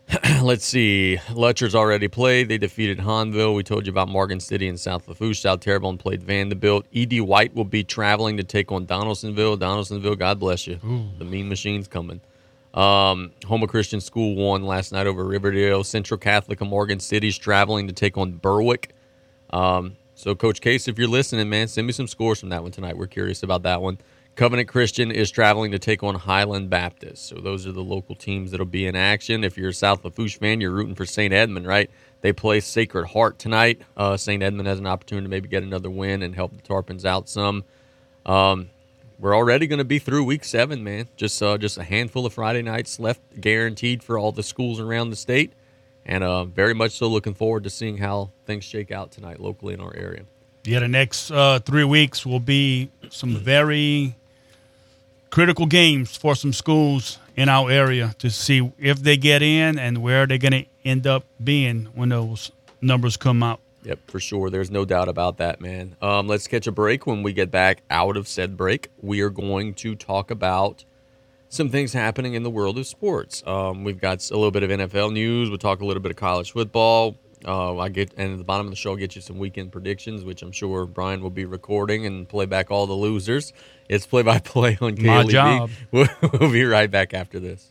S1: [CLEARS THROAT] Let's see. Letcher's already played. They defeated Hanville. We told you about Morgan City and South Lafouche. South Terrebonne played Vanderbilt. E.D. White will be traveling to take on Donaldsonville. Donaldsonville, God bless you. Ooh. The mean machine's coming. Um, Homer Christian School won last night over Riverdale. Central Catholic of Morgan City's traveling to take on Berwick. Um, so, Coach Case, if you're listening, man, send me some scores from that one tonight. We're curious about that one. Covenant Christian is traveling to take on Highland Baptist. So, those are the local teams that'll be in action. If you're a South Lafourche fan, you're rooting for St. Edmund, right? They play Sacred Heart tonight. Uh, St. Edmund has an opportunity to maybe get another win and help the Tarpons out some. Um, we're already going to be through week seven, man. Just uh, just a handful of Friday nights left, guaranteed for all the schools around the state and uh, very much so looking forward to seeing how things shake out tonight locally in our area.
S2: Yeah, the next uh, three weeks will be some very critical games for some schools in our area to see if they get in and where they're going to end up being when those numbers come out.
S1: Yep, for sure. There's no doubt about that, man. Um, let's catch a break. When we get back out of said break, we are going to talk about – some things happening in the world of sports. Um, we've got a little bit of NFL news. We'll talk a little bit of college football. Uh, I get and at the bottom of the show, I'll get you some weekend predictions, which I'm sure Brian will be recording and play back all the losers. It's play by play on KLEB. My job. We'll, [LAUGHS] we'll be right back after this.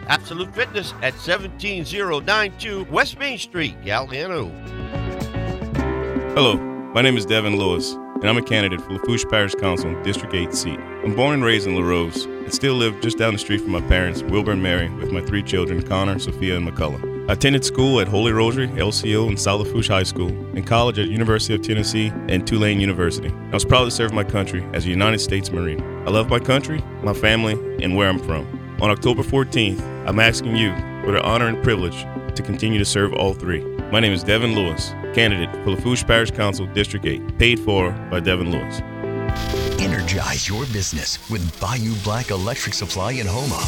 S14: Absolute Fitness at 17092 West Main Street,
S15: Galliano. Hello, my name is Devin Lewis, and I'm a candidate for Lafourche Parish Council, District 8 seat. I'm born and raised in Larose, and still live just down the street from my parents, Wilbur and Mary, with my three children, Connor, Sophia, and McCullough. I attended school at Holy Rosary, LCO, and South Lafourche High School, and college at University of Tennessee and Tulane University. I was proud to serve my country as a United States Marine. I love my country, my family, and where I'm from. On October 14th, I'm asking you for the honor and privilege to continue to serve all three. My name is Devin Lewis, candidate for Lafourche Parish Council District 8, paid for by Devin Lewis.
S16: Energize your business with Bayou Black Electric Supply in Houma.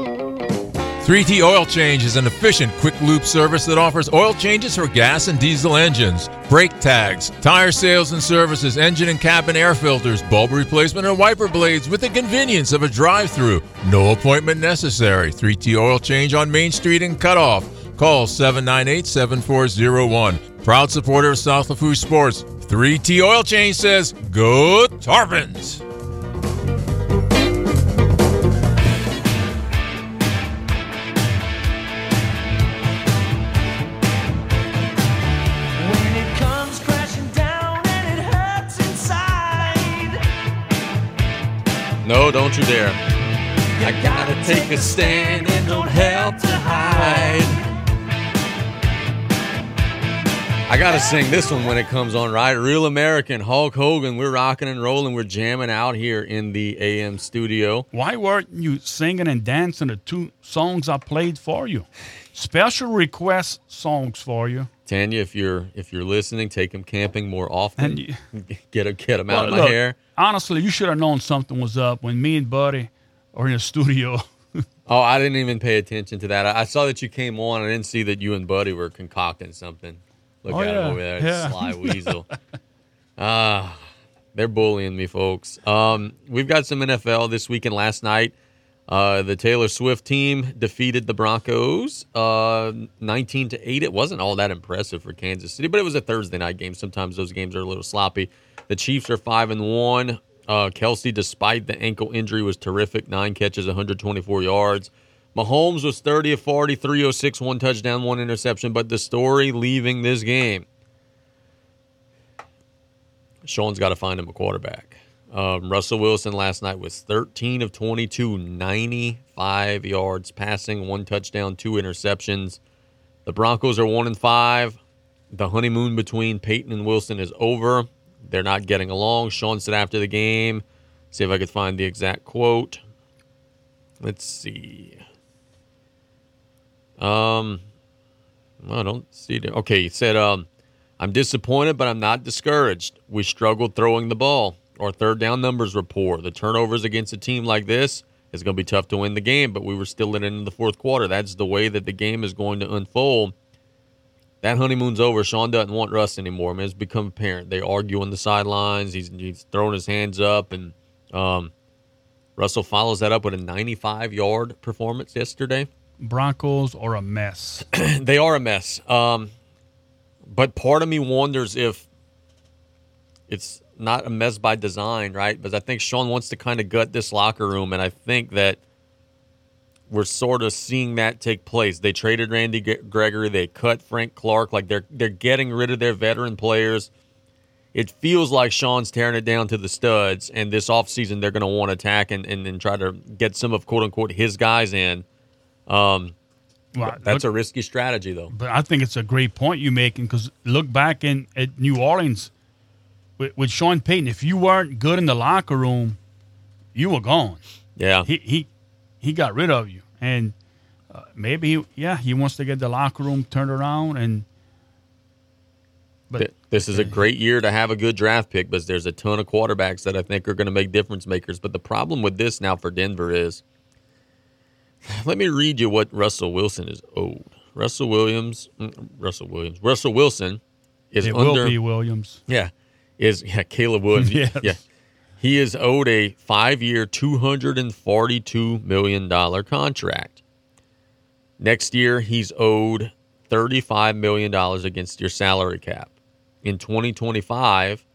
S17: 3T Oil Change is an efficient quick loop service that offers oil changes for gas and diesel engines, brake tags, tire sales and services, engine and cabin air filters, bulb replacement, and wiper blades with the convenience of a drive through. No appointment necessary. 3T Oil Change on Main Street and Cutoff. Call 798 7401. Proud supporter of South Lafourche Sports. 3T Oil Change says, Go Tarpons!
S1: No, don't you dare. I gotta, gotta take a stand and don't help to hide. I gotta sing this one when it comes on, right? Real American, Hulk Hogan. We're rocking and rolling. We're jamming out here in the AM studio.
S2: Why weren't you singing and dancing the two songs I played for you? Special request songs for you.
S1: Tanya, if you're if you're listening, take them camping more often. You, [LAUGHS] get a, get them well, out of my hair.
S2: Honestly, you should have known something was up when me and Buddy are in a studio.
S1: [LAUGHS] oh, I didn't even pay attention to that. I, I, saw that you came on. I didn't see that you and Buddy were concocting something. Look oh, at yeah. him over there, yeah. sly [LAUGHS] weasel. Ah, uh, they're bullying me, folks. Um, we've got some NFL this weekend. Last night, uh, the Taylor Swift team defeated the Broncos uh, 19 to 8. It wasn't all that impressive for Kansas City, but it was a Thursday night game. Sometimes those games are a little sloppy. The Chiefs are 5 and 1. Uh, Kelce, despite the ankle injury, was terrific. Nine catches, 124 yards. Mahomes was 30 of 40, 306, one touchdown, one interception. But the story leaving this game Sean's got to find him a quarterback. Um, Russell Wilson last night was 13 of 22, 95 yards passing, one touchdown, two interceptions. The Broncos are one and five. The honeymoon between Peyton and Wilson is over. They're not getting along. Sean said after the game, see if I could find the exact quote. Let's see. Um, I don't see it. Okay, he said, um, I'm disappointed, but I'm not discouraged. We struggled throwing the ball our third down numbers poor. the turnovers against a team like this, is going to be tough to win the game. But we were still in in the fourth quarter. That's the way that the game is going to unfold. That honeymoon's over. Sean doesn't want Russ anymore. I mean, it's become apparent. They argue on the sidelines. He's, he's throwing his hands up, and um, Russell follows that up with a 95 yard performance yesterday.
S2: Broncos are a mess.
S1: [CLEARS THROAT] they are a mess. Um, but part of me wonders if it's not a mess by design, right? But I think Sean wants to kind of gut this locker room, and I think that we're sort of seeing that take place. They traded Randy Gregory, they cut Frank Clark, like they're they're getting rid of their veteran players. It feels like Sean's tearing it down to the studs, and this offseason they're going to want to attack and, and, and try to get some of quote unquote his guys in. Um, well, that's look, a risky strategy, though.
S2: But I think it's a great point you're making because look back in at New Orleans with, with Sean Payton, if you weren't good in the locker room, you were gone.
S1: Yeah.
S2: He he he got rid of you, and uh, maybe he, yeah he wants to get the locker room turned around and.
S1: But this is a great year to have a good draft pick, but there's a ton of quarterbacks that I think are going to make difference makers. But the problem with this now for Denver is, [SIGHS] let me read you what Russell Wilson is owed. Russell Williams, mm, Russell Williams, Russell Wilson is
S2: it
S1: under.
S2: Will be Williams.
S1: Yeah, is [LAUGHS] yeah, Caleb Woods. [LAUGHS] yes. Yeah. He is owed a five year, $242 million contract. Next year, he's owed $35 million against your salary cap. In 2025,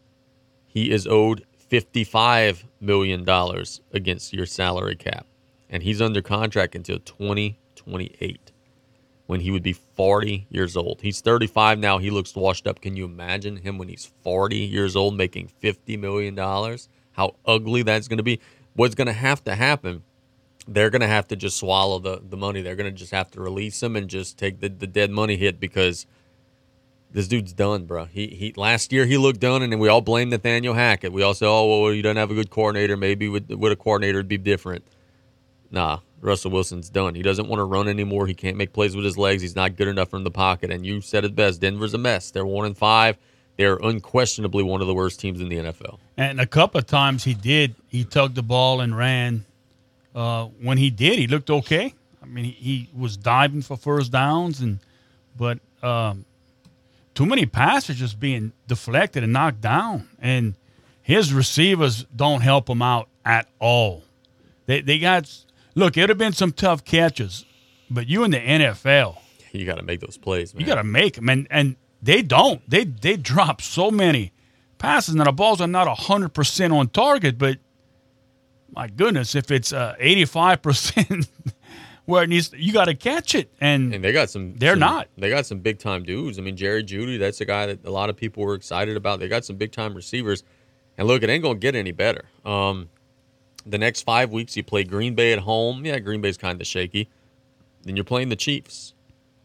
S1: he is owed $55 million against your salary cap. And he's under contract until 2028 when he would be 40 years old. He's 35 now. He looks washed up. Can you imagine him when he's 40 years old making $50 million? How ugly that's going to be. What's going to have to happen, they're going to have to just swallow the, the money. They're going to just have to release him and just take the, the dead money hit because this dude's done, bro. He, he Last year he looked done, and then we all blame Nathaniel Hackett. We all say, oh, well, you don't have a good coordinator. Maybe with, with a coordinator, it'd be different. Nah, Russell Wilson's done. He doesn't want to run anymore. He can't make plays with his legs. He's not good enough from the pocket. And you said it best. Denver's a mess. They're one in five. They're unquestionably one of the worst teams in the NFL.
S2: And a couple of times he did. He tugged the ball and ran. Uh, when he did, he looked okay. I mean, he, he was diving for first downs, and but um, too many passes just being deflected and knocked down, and his receivers don't help him out at all. They they got Look, it'd have been some tough catches, but you in the NFL,
S1: you got to make those plays. Man.
S2: You got to make them, and and they don't. They they drop so many passes. Now the balls are not hundred percent on target, but my goodness, if it's uh, eighty-five percent [LAUGHS] where it needs, you got to catch it. And, and they got some. They're some, not.
S1: They got some big time dudes. I mean, Jerry Jeudy, that's a guy that a lot of people were excited about. They got some big time receivers. And look, it ain't gonna get any better. Um, the next five weeks, you play Green Bay at home. Yeah, Green Bay's kind of shaky. Then you're playing the Chiefs.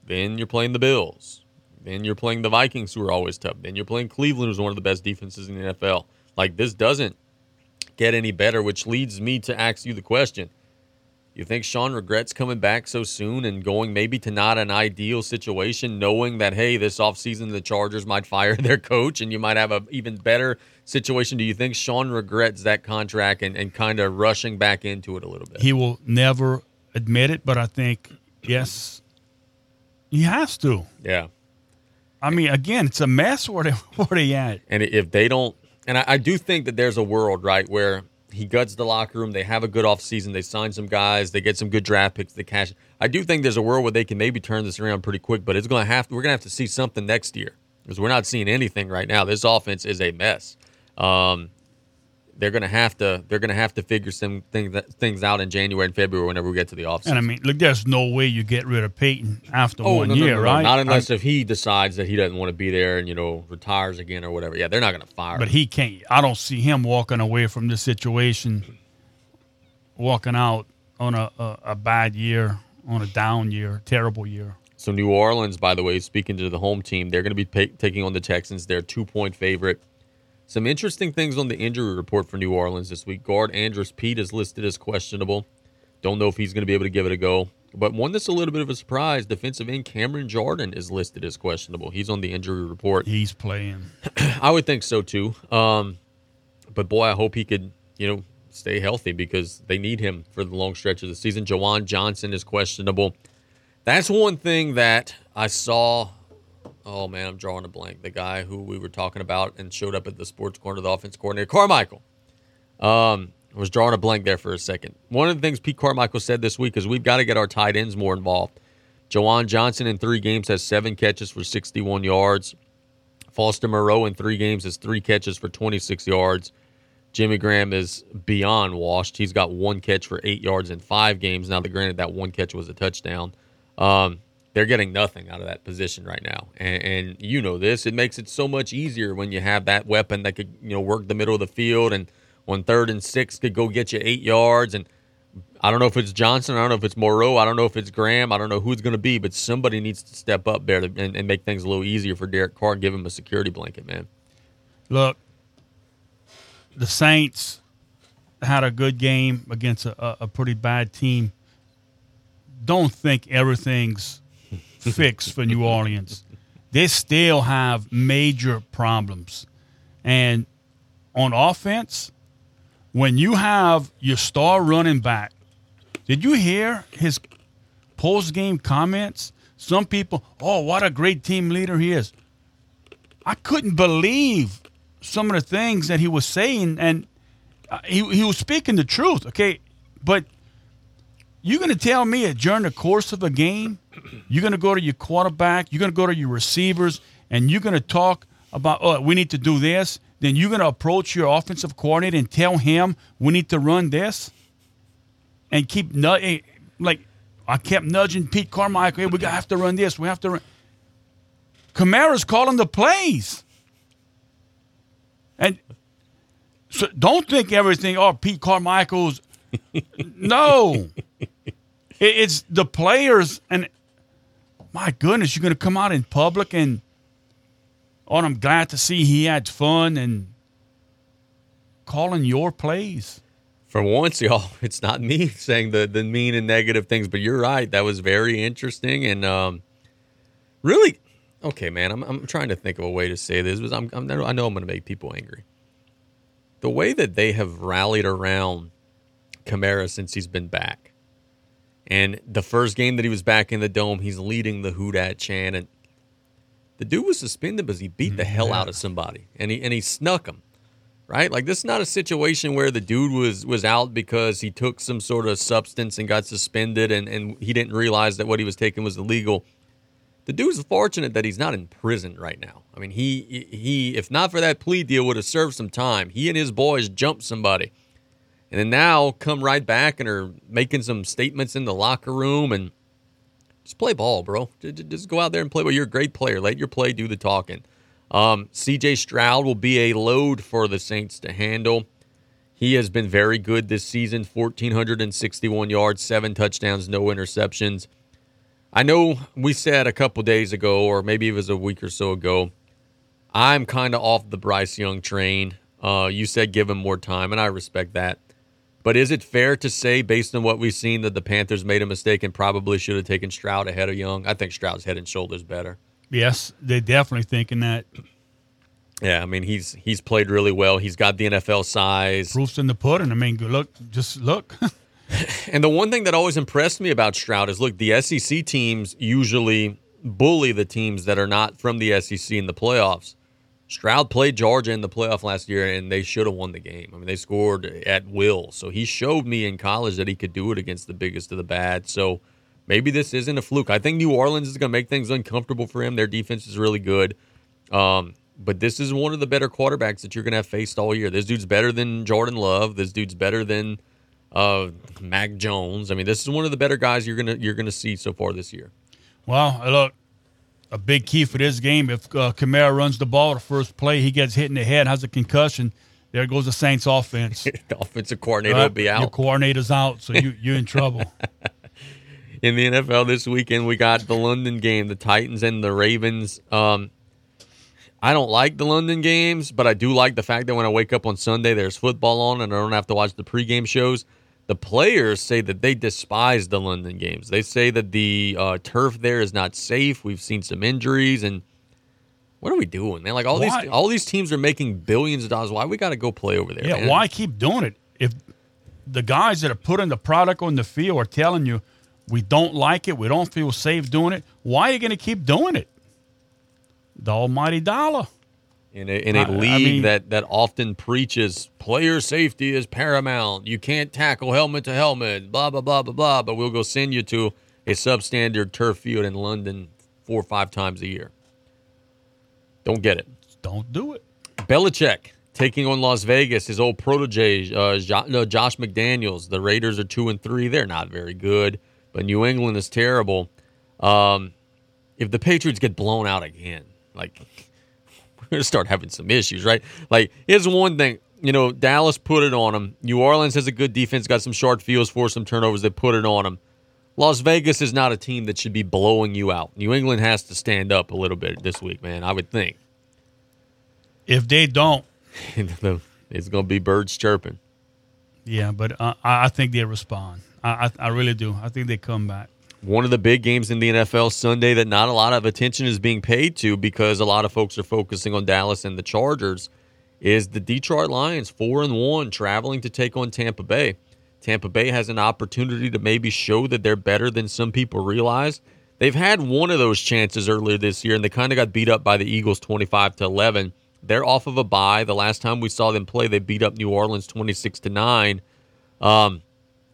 S1: Then you're playing the Bills. Then you're playing the Vikings, who are always tough. Then you're playing Cleveland, who's one of the best defenses in the NFL. Like this doesn't get any better, which leads me to ask you the question: you think Sean regrets coming back so soon and going maybe to not an ideal situation, knowing that, hey, this offseason the Chargers might [LAUGHS] fire their coach and you might have an even better situation? Do you think Sean regrets that contract and, and kind of rushing back into it a little bit?
S2: He will never admit it, but I think, yes, he has to.
S1: Yeah.
S2: I mean, again, it's a mess where they, are [LAUGHS] they at.
S1: And if they don't, and I, I do think that there's a world, right, where he guts the locker room. They have a good offseason. They sign some guys. They get some good draft picks. They cash. I do think there's a world where they can maybe turn this around pretty quick, but it's going to have we're going to have to see something next year because we're not seeing anything right now. This offense is a mess. Um, they're gonna have to they're gonna have to figure some things things out in January and February whenever we get to the offseason. And
S2: I mean, look, there's no way you get rid of Peyton after oh, one no, year, no, right?
S1: Not unless I, if he decides that he doesn't want to be there and you know retires again or whatever. Yeah, they're not gonna fire.
S2: But him. he can't. I don't see him walking away from this situation, walking out on a, a, a bad year, on a down year, terrible year.
S1: So New Orleans, by the way, speaking to the home team, they're going to be pay- taking on the Texans. They're two point favorite. Some interesting things on the injury report for New Orleans this week. Guard Andrus Pete is listed as questionable. Don't know if he's going to be able to give it a go. But one that's a little bit of a surprise, defensive end Cameron Jordan is listed as questionable. He's on the injury report.
S2: He's playing.
S1: [CLEARS THROAT] I would think so too. Um, but boy, I hope he could, you know, stay healthy because they need him for the long stretch of the season. Jawan Johnson is questionable. That's one thing that I saw oh man, I'm drawing a blank. The guy who we were talking about and showed up at the sports corner, the offense coordinator, Carmichael. Um, I was drawing a blank there for a second. One of the things Pete Carmichael said this week is we've got to get our tight ends more involved. Juwan Johnson in three games has seven catches for 61 yards. Foster Moreau in three games has three catches for 26 yards. Jimmy Graham is beyond washed. He's got one catch for eight yards in five games. Now, granted, that one catch was a touchdown. Um, they're getting nothing out of that position right now. And, and, you know this. It makes it so much easier when you have that weapon that could, you know, work the middle of the field and on third and six could go get you eight yards. And I don't know if it's Johnson. I don't know if it's Moreau. I don't know if it's Graham. I don't know who it's going to be, but somebody needs to step up there and, and make things a little easier for Derek Carr. Give him a security blanket, man.
S2: Look, the Saints had a good game against a, a pretty bad team. Don't think everything's – fix for New Orleans. They still have major problems. And on offense, when you have your star running back, did you hear his post game comments? Some people, oh, what a great team leader he is. I couldn't believe some of the things that he was saying, and uh, he, he was speaking the truth, okay? But you're going to tell me that during the course of a game, you're going to go to your quarterback. You're going to go to your receivers, and you're going to talk about, oh, we need to do this. Then you're going to approach your offensive coordinator and tell him we need to run this, and keep nudging. Eh, like I kept nudging Pete Carmichael, hey, we have to run this. We have to run. Kamara's calling the plays, and so don't think everything. Oh, Pete Carmichael's. [LAUGHS] no, it's the players and my goodness, you're going to come out in public and oh, I'm glad to see he had fun and calling your plays.
S1: For once, [LAUGHS] y'all, it's not me saying the the mean and negative things, but you're right. That was very interesting and um, really okay, man. I'm I'm trying to think of a way to say this, but I'm, I'm I know I'm going to make people angry. The way that they have rallied around Kamara since he's been back and the first game that he was back in the dome, he's leading the Who Dat Chan. And the dude was suspended because he beat the hell out of somebody and he and he snuck him. Right? Like this is not a situation where the dude was was out because he took some sort of substance and got suspended and, and he didn't realize that what he was taking was illegal. The dude's fortunate that he's not in prison right now. I mean, he he if not for that plea deal would have served some time. He and his boys jumped somebody and then now come right back and are making some statements in the locker room and just play ball, bro. Just go out there and play. Well, you're a great player. Let your play do the talking. Um, C.J. Stroud will be a load for the Saints to handle. He has been very good this season 1,461 yards, seven touchdowns, no interceptions. I know we said a couple days ago, or maybe it was a week or so ago, I'm kind of off the Bryce Young train. Uh, you said give him more time, and I respect that. But is it fair to say, based on what we've seen, that the Panthers made a mistake and probably should have taken Stroud ahead of Young? I think Stroud's head and shoulders better.
S2: Yes, they are definitely thinking that.
S1: Yeah, I mean he's he's played really well. He's got the NFL size.
S2: Proofs in the pudding. I mean, look, just look.
S1: [LAUGHS] and the one thing that always impressed me about Stroud is look, the SEC teams usually bully the teams that are not from the SEC in the playoffs. Stroud played Georgia in the playoff last year, and they should have won the game. I mean, they scored at will. So he showed me in college that he could do it against the biggest of the bad. So maybe this isn't a fluke. I think New Orleans is going to make things uncomfortable for him. Their defense is really good. Um, but this is one of the better quarterbacks that you're going to have faced all year. This dude's better than Jordan Love. This dude's better than uh, Mac Jones. I mean, this is one of the better guys you're gonna you're gonna see so far this year.
S2: Well, look, a big key for this game. If uh, Kamara runs the ball the first play, he gets hit in the head, has a concussion. There goes the Saints' offense. [LAUGHS]
S1: the offensive coordinator right? will be out. Your
S2: coordinator's out, so you you're in trouble. [LAUGHS]
S1: in the NFL this weekend, we got the London game, the Titans and the Ravens. Um, I don't like the London games, but I do like the fact that when I wake up on Sunday, there's football on, and I don't have to watch the pregame shows. The players say that they despise the London games. They say that the uh, turf there is not safe. We've seen some injuries, and what are we doing, man? Like all why? these all these teams are making billions of dollars. Why we got to go play over there?
S2: Yeah, man? why keep doing it if the guys that are putting the product on the field are telling you we don't like it, we don't feel safe doing it? Why are you going to keep doing it? The almighty dollar
S1: in a, in a I, league I mean, that, that often preaches player safety is paramount. You can't tackle helmet to helmet, blah, blah, blah, blah, blah, but we'll go send you to a substandard turf field in London four or five times a year. Don't get it.
S2: Don't do it.
S1: Belichick taking on Las Vegas, his old protege, uh, Josh McDaniels. The Raiders are two and three. They're not very good, but New England is terrible. Um, if the Patriots get blown out again, like going [LAUGHS] to start having some issues, right? Like, here's one thing. You know, Dallas put it on them. New Orleans has a good defense, got some sharp fields for some turnovers. They put it on them. Las Vegas is not a team that should be blowing you out. New England has to stand up a little bit this week, man, I would think.
S2: If they don't, [LAUGHS]
S1: it's going to be birds chirping.
S2: Yeah, but uh, I think they respond. I, I, I really do. I think they come back
S1: one of the big games in the NFL Sunday that not a lot of attention is being paid to because a lot of folks are focusing on Dallas and the Chargers is the Detroit Lions 4 and 1 traveling to take on Tampa Bay. Tampa Bay has an opportunity to maybe show that they're better than some people realize. They've had one of those chances earlier this year and they kind of got beat up by the Eagles 25 to 11. They're off of a bye. The last time we saw them play, they beat up New Orleans 26 to 9. Um,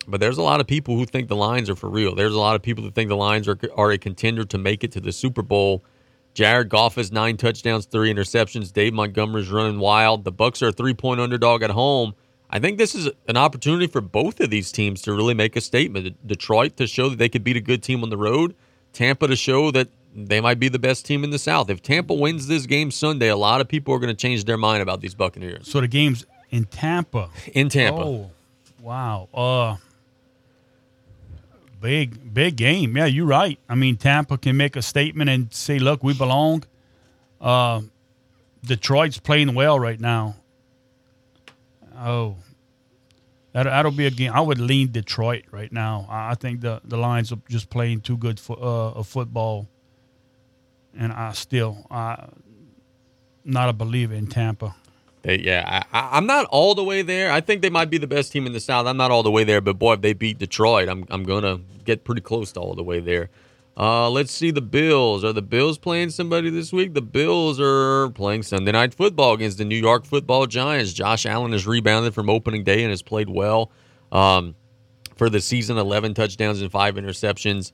S1: but there's a lot of people who think the Lions are for real. There's a lot of people who think the Lions are, are a contender to make it to the Super Bowl. Jared Goff has nine touchdowns, three interceptions. Dave Montgomery's running wild. The Bucks are a three-point underdog at home. I think this is an opportunity for both of these teams to really make a statement. Detroit to show that they could beat a good team on the road. Tampa to show that they might be the best team in the South. If Tampa wins this game Sunday, a lot of people are going to change their mind about these Buccaneers.
S2: So the game's in Tampa.
S1: In Tampa. Oh,
S2: wow. Uh, Big, big game. Yeah, you're right. I mean, Tampa can make a statement and say, look, we belong. Uh, Detroit's playing well right now. Oh, that, that'll be a game. I would lean Detroit right now. I think the, the Lions are just playing too good for uh, football. And I still, I not a believer in Tampa.
S1: They, yeah, I, am not all the way there. I think they might be the best team in the South. I'm not all the way there, but boy, if they beat Detroit, I'm I'm gonna get pretty close to all the way there. Uh, let's see the Bills. Are the Bills playing somebody this week? The Bills are playing Sunday night football against the New York Football Giants. Josh Allen has rebounded from opening day and has played well um, for the season. 11 touchdowns and five interceptions.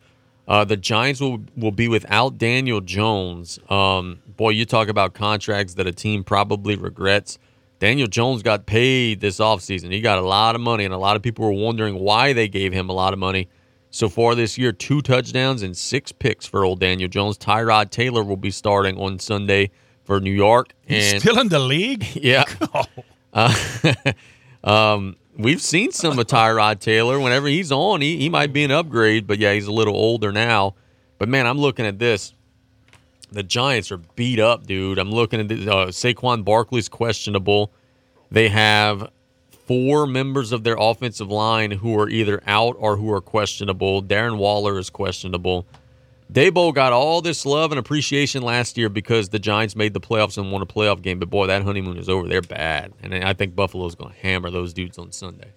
S1: Uh, the Giants will will be without Daniel Jones. Um, boy, you talk about contracts that a team probably regrets. Daniel Jones got paid this offseason. He got a lot of money, and a lot of people were wondering why they gave him a lot of money. So far this year, two touchdowns and six picks for old Daniel Jones. Tyrod Taylor will be starting on Sunday for New York.
S2: And, He's still in the league? [LAUGHS]
S1: Yeah. [LAUGHS] Oh. Uh, [LAUGHS] um, We've seen some of Tyrod Taylor. Whenever he's on, he, he might be an upgrade, but yeah, he's a little older now. But man, I'm looking at this. The Giants are beat up, dude. I'm looking at this. Uh, Saquon Barkley's questionable. They have four members of their offensive line who are either out or who are questionable. Darren Waller is questionable. Daboll got all this love and appreciation last year because the Giants made the playoffs and won a playoff game. But boy, that honeymoon is over. They're bad, and I think Buffalo's going to hammer those dudes on Sunday.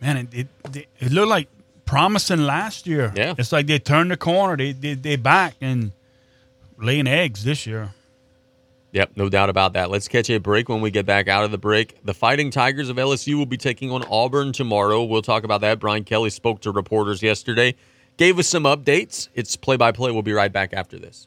S2: Man, it, it, it looked like promising last year. Yeah, it's like they turned the corner. They they they back and laying eggs this year.
S1: Yep, no doubt about that. Let's catch a break when we get back out of the break. The Fighting Tigers of LSU will be taking on Auburn tomorrow. We'll talk about that. Brian Kelly spoke to reporters yesterday gave us some updates. It's play by play. We'll be right back after this.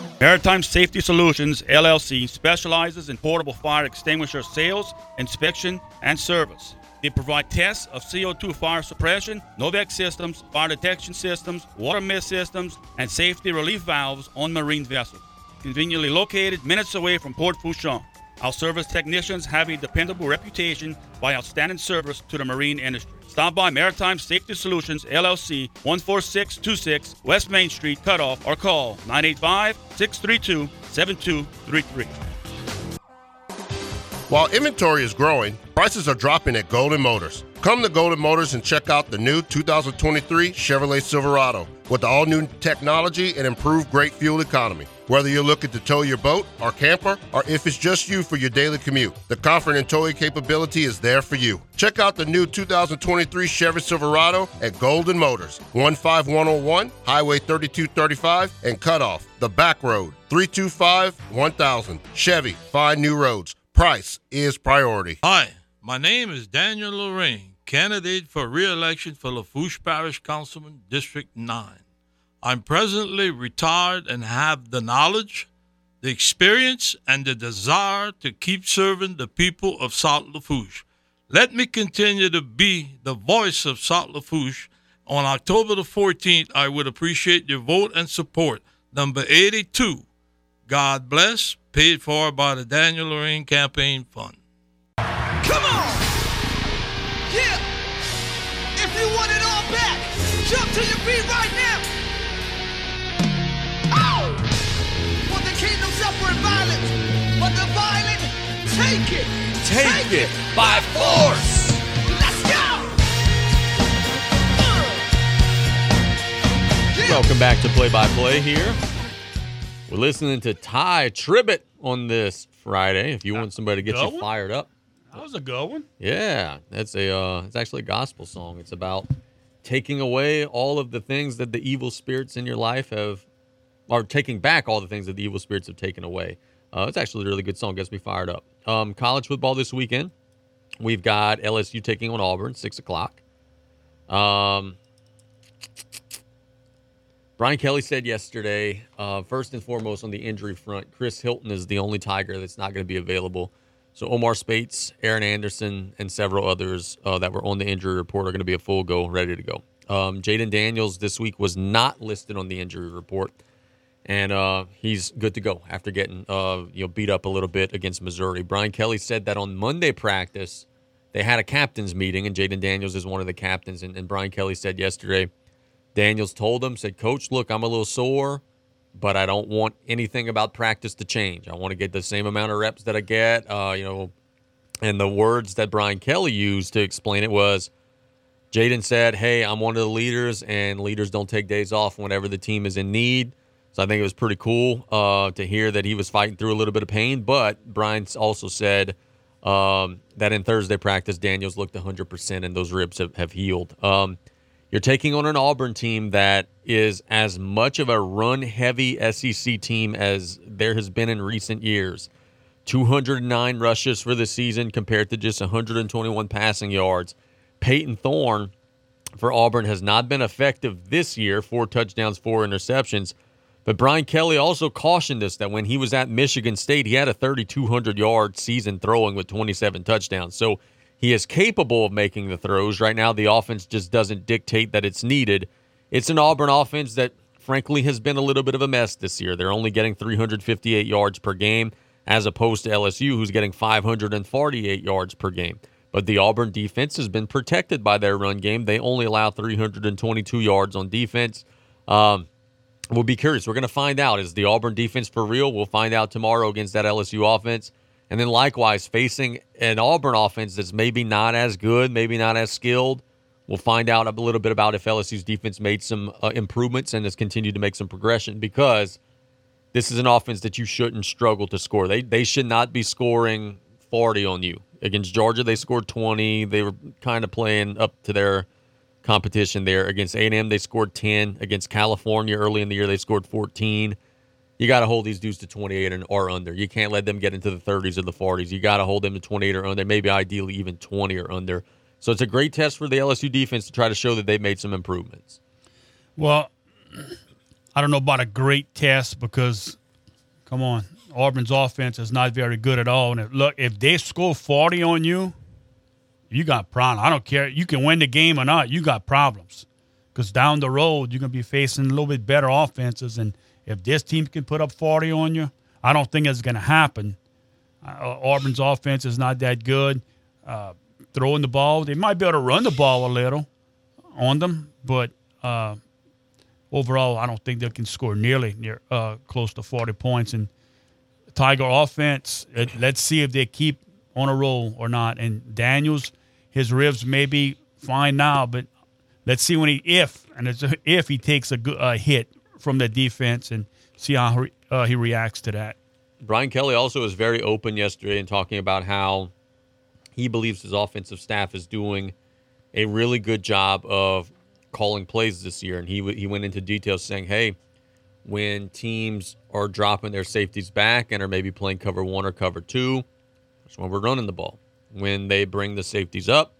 S18: Maritime Safety Solutions LLC specializes in portable fire extinguisher sales, inspection, and service. They provide tests of CO2 fire suppression, Novec systems, fire detection systems, water mist systems, and safety relief valves on marine vessels. Conveniently located minutes away from Port Fourchon, our service technicians have a dependable reputation by outstanding service to the marine industry. Stop by Maritime Safety Solutions, LLC, 14626 West Main Street, Cutoff, or call 985 632 7233.
S19: While inventory is growing, prices are dropping at Golden Motors. Come to Golden Motors and check out the new 2023 Chevrolet Silverado with all new technology and improved great fuel economy. Whether you're looking to tow your boat or camper, or if it's just you for your daily commute, the comfort and towing capability is there for you. Check out the new 2023 Chevy Silverado at Golden Motors, 15101, Highway 3235, and Cutoff, the back road, 325 1000. Chevy, find new roads. Price is priority.
S20: Hi, my name is Daniel Lorraine, candidate for re election for Lafourche Parish Councilman, District 9. I'm presently retired and have the knowledge, the experience, and the desire to keep serving the people of South Lafourche. Let me continue to be the voice of South Lafourche. On October the 14th, I would appreciate your vote and support. Number 82, God Bless, paid for by the Daniel Lorraine Campaign Fund.
S21: Come on! Yeah! If you want it all back, jump to your feet right now! Take it.
S22: Take, take it, it by force.
S21: Let's go. Uh.
S1: Yeah. Welcome back to Play by Play here. We're listening to Tye Tribbett on this Friday. If you want somebody to
S23: get
S1: you fired up,
S23: that was a good one.
S1: Yeah, that's a uh, it's actually a gospel song. It's about taking away all of the things that the evil spirits in your life have, or taking back all the things that the evil spirits have taken away. Uh, it's actually a really good song. Gets me fired up um, college football this weekend. We've got LSU taking on Auburn, six o'clock. Um, Brian Kelly said yesterday, uh, first and foremost on the injury front, Chris Hilton is the only Tiger that's not going to be available. So Omar Speights, Aaron Anderson, and several others uh, that were on the injury report are going to be a full go, ready to go. Um, Jayden Daniels this week was not listed on the injury report and uh, he's good to go after getting uh, you know beat up a little bit against Missouri. Brian Kelly said that on Monday practice they had a captains meeting, and Jayden Daniels is one of the captains. And, and Brian Kelly said yesterday, Daniels told him, said, "Coach, look, I'm a little sore, but I don't want anything about practice to change. I want to get the same amount of reps that I get. Uh, you know." And the words that Brian Kelly used to explain it was, Jaden said, Hey, I'm one of the leaders, and leaders don't take days off whenever the team is in need. So I think it was pretty cool uh, to hear that he was fighting through a little bit of pain. But Brian also said um, that in Thursday practice, Daniels looked 100% and those ribs have, have healed. Um, you're taking on an Auburn team that is as much of a run heavy SEC team as there has been in recent years. 209 rushes for the season compared to just 121 passing yards. Payton Thorne for Auburn has not been effective this year, four touchdowns, four interceptions but Brian Kelly also cautioned us that when he was at Michigan State, he had a 3,200 yard season throwing with 27 touchdowns. So he is capable of making the throws. Right now, the offense just doesn't dictate that it's needed. It's an Auburn offense that, frankly, has been a little bit of a mess this year. They're only getting 358 yards per game, as opposed to LSU, who's getting 548 yards per game. But the Auburn defense has been protected by their run game. They only allow 322 yards on defense. Um, We'll be curious. We're going to find out. Is the Auburn defense for real? We'll find out tomorrow against that LSU offense. And then likewise, facing an Auburn offense that's maybe not as good, maybe not as skilled. We'll find out a little bit about if LSU's defense made some uh, improvements and has continued to make some progression because this is an offense that you shouldn't struggle to score. They they should not be scoring 40 on you. Against Georgia, they scored 20. They were kind of playing up to their competition there against A&M. They scored 10 against California early in the year. They scored 14. You got to hold these dudes to 28 and or under. You can't let them get into the 30s or the 40s. You got to hold them to 28 or under, maybe ideally even 20 or under. So it's a great test for the LSU defense to try to show that they've made some improvements.
S2: Well, I don't know about a great test because, come on, Auburn's offense is not very good at all. And if, look, if they score 40 on you, you got problems. I don't care. You can win the game or not. You got problems because down the road you're going to be facing a little bit better offenses. And if this team can put up 40 on you, I don't think it's going to happen. Uh, uh, Auburn's offense is not that good. Uh, throwing the ball, they might be able to run the ball a little on them, but uh, overall, I don't think they can score nearly near uh, close to 40 points. And Tiger offense, let's see if they keep on a roll or not. And Daniels his ribs may be fine now, but let's see when he if and if he takes a, a hit from the defense and see how uh, he reacts to that.
S1: Brian Kelly also was very open yesterday in talking about how he believes his offensive staff is doing a really good job of calling plays this year, and he he went into details saying, "Hey, when teams are dropping their safeties back and are maybe playing cover one or cover two, that's when we're running the ball when they bring the safeties up.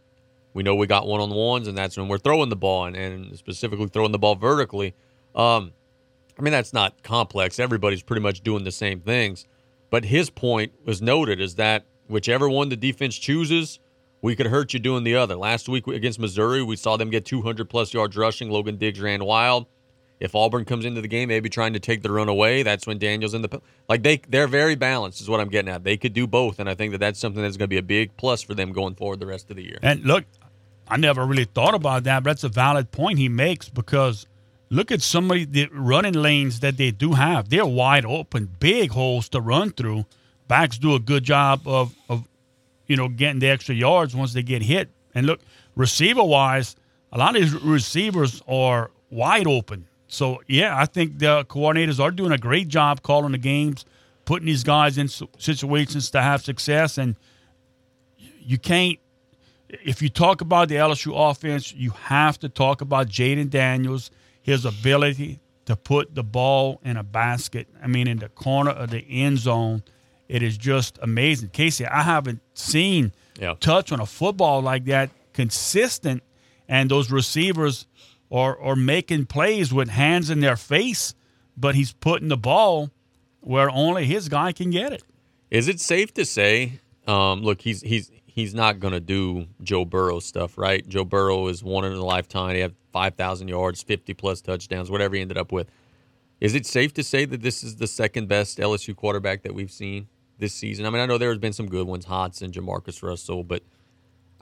S1: We know we got one on ones, and that's when we're throwing the ball and, and specifically throwing the ball vertically. Um, I mean, that's not complex. Everybody's pretty much doing the same things. But his point was noted is that whichever one the defense chooses, we could hurt you doing the other. Last week against Missouri, we saw them get 200 plus yards rushing. Logan Diggs ran wild. If Auburn comes into the game, maybe trying to take the run away, that's when Daniels in the like they they're very balanced is what I'm getting at. They could do both, and I think that that's something that's going to be a big plus for them going forward the rest of the year.
S2: And look, I never really thought about that, but that's a valid point he makes because look at somebody the running lanes that they do have. They're wide open, big holes to run through. Backs do a good job of of you know getting the extra yards once they get hit. And look, receiver wise, a lot of these receivers are wide open. So yeah, I think the coordinators are doing a great job calling the games, putting these guys in situations to have success, and you can't. If you talk about the LSU offense, you have to talk about Jayden Daniels, his ability to put the ball in a basket. I mean, in the corner of the end zone, it is just amazing. Casey, I haven't seen yeah. touch on a football like that consistent, and those receivers or or making plays with hands in their face, but he's putting the ball where only his guy can get it.
S1: Is it safe to say? Um, look, he's he's he's not going to do Joe Burrow stuff, right? Joe Burrow is one in a lifetime. He had five thousand yards, fifty plus touchdowns, whatever he ended up with. Is it safe to say that this is the second best LSU quarterback that we've seen this season? I mean, I know there has been some good ones, Hodson, JaMarcus Russell, but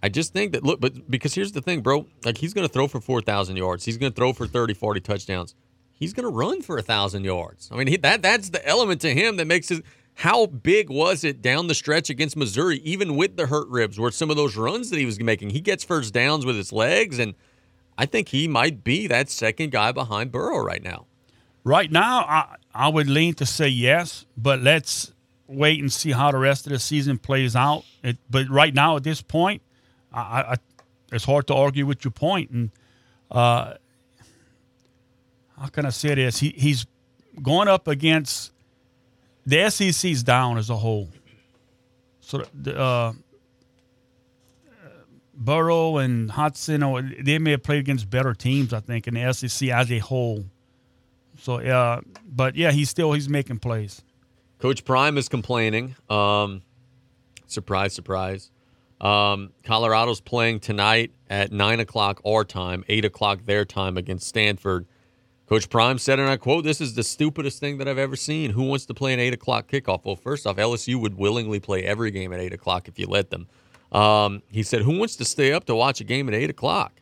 S1: I just think that look, but because here's the thing, bro. Like he's going to throw for four thousand yards. He's going to throw for 30, 40 touchdowns. He's going to run for a thousand yards. I mean, he, that that's the element to him that makes it. How big was it down the stretch against Missouri, even with the hurt ribs, where some of those runs that he was making, he gets first downs with his legs, and I think he might be that second guy behind Burrow right now.
S2: Right now, I I would lean to say yes, but let's wait and see how the rest of the season plays out. It, but right now, at this point, I, I it's hard to argue with your point. And uh, how can I say this? He, he's going up against the SEC's down as a whole. So the uh, Burrow and Hudson, or they may have played against better teams, I think, in the SEC as a whole. So, uh, but yeah, he's still he's making plays.
S1: Coach Prime is complaining. Um, surprise, surprise. Um, Colorado's playing tonight at 9 o'clock our time, 8 o'clock their time against Stanford. Coach Prime said, and I quote, this is the stupidest thing that I've ever seen. Who wants to play an 8 o'clock kickoff? Well, first off, LSU would willingly play every game at 8 o'clock if you let them. Um, he said, who wants to stay up to watch a game at 8 o'clock?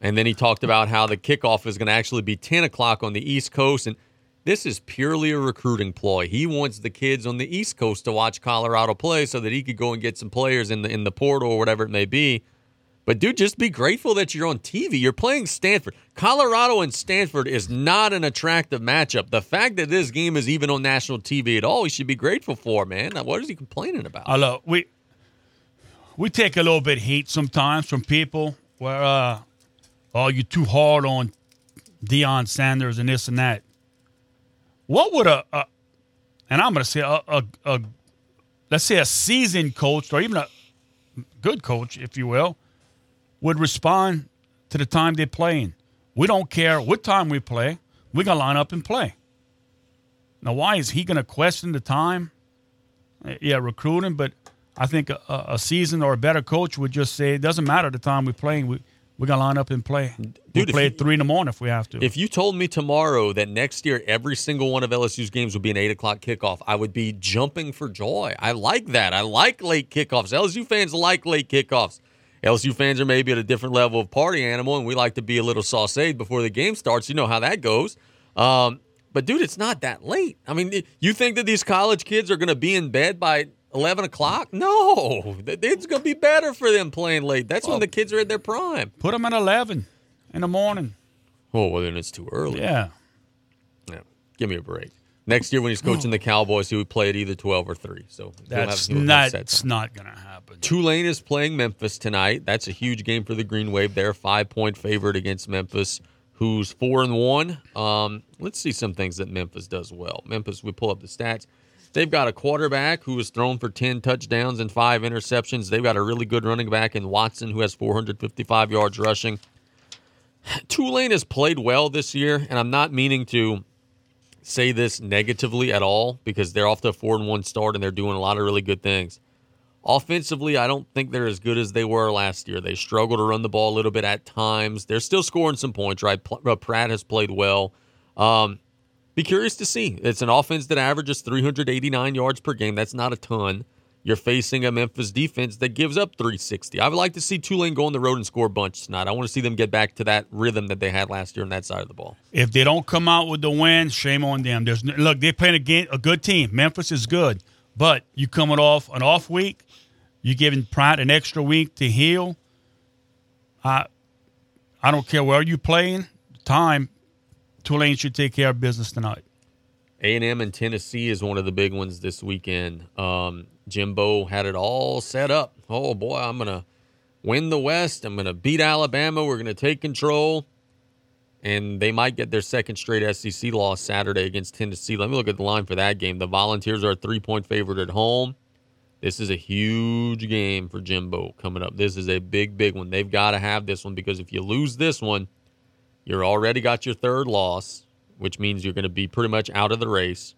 S1: And then he talked about how the kickoff is going to actually be 10 o'clock on the East Coast. And this is purely a recruiting ploy. He wants the kids on the East Coast to watch Colorado play so that he could go and get some players in the in the portal or whatever it may be. But dude, just be grateful that you're on TV. You're playing Stanford. Colorado and Stanford is not an attractive matchup. The fact that this game is even on national TV at all, we should be grateful for, man. What is he complaining about?
S2: Hello, look, we we take a little bit heat sometimes from people where uh, oh, you're too hard on Deion Sanders and this and that. What would a, a and I'm going to say a, a, a, let's say a seasoned coach or even a good coach, if you will, would respond to the time they're playing. We don't care what time we play. We're going to line up and play. Now, why is he going to question the time? Eh, yeah, recruiting, but I think a, a seasoned or a better coach would just say it doesn't matter the time we're playing. We, we're gonna line up and play. Dude, we'll play you, at three in the morning if we have to.
S1: If you told me tomorrow that next year every single one of LSU's games would be an eight o'clock kickoff, I would be jumping for joy. I like that. I like late kickoffs. LSU fans like late kickoffs. LSU fans are maybe at a different level of party animal, and we like to be a little saucy before the game starts. You know how that goes. Um, but dude, it's not that late. I mean, you think that these college kids are gonna be in bed by 11 o'clock? No, it's going to be better for them playing late. That's well, when oh. the kids are in their prime.
S2: Put them at 11 in the morning.
S1: Oh, well, then it's too early.
S2: Yeah. Yeah.
S1: Give me a break. Next year, when he's coaching oh. the Cowboys, he would play at either 12 or 3. So
S2: that's have, not, not going to happen.
S1: Tulane is playing Memphis tonight. That's a huge game for the Green Wave. They're five point favorite against Memphis, who's four and one. Um, let's see some things that Memphis does well. Memphis, we pull up the stats. They've got a quarterback who has thrown for 10 touchdowns and five interceptions. They've got a really good running back in Watson who has 455 yards rushing. [SIGHS] Tulane has played well this year, and I'm not meaning to say this negatively at all because they're off to a 4 and 1 start and they're doing a lot of really good things. Offensively, I don't think they're as good as they were last year. They struggle to run the ball a little bit at times. They're still scoring some points, right? Uh, Pratt has played well. Um, be curious to see. It's an offense that averages 389 yards per game. That's not a ton. You're facing a Memphis defense that gives up 360. I would like to see Tulane go on the road and score a bunch tonight. I want to see them get back to that rhythm that they had last year on that side of the ball.
S2: If they don't come out with the win, shame on them. There's no, look, they're playing a, game, a good team. Memphis is good, but you coming off an off week, you giving Pratt an extra week to heal. I, I don't care where you playing. Time Tulane should take care of business tonight.
S1: A&M and Tennessee is one of the big ones this weekend. Um, Jimbo had it all set up. Oh boy, I'm gonna win the West. I'm gonna beat Alabama. We're gonna take control, and they might get their second straight SEC loss Saturday against Tennessee. Let me look at the line for that game. The Volunteers are a three point favorite at home. This is a huge game for Jimbo coming up. This is a big, big one. They've got to have this one because if you lose this one, you're already got your third loss, which means you're going to be pretty much out of the race.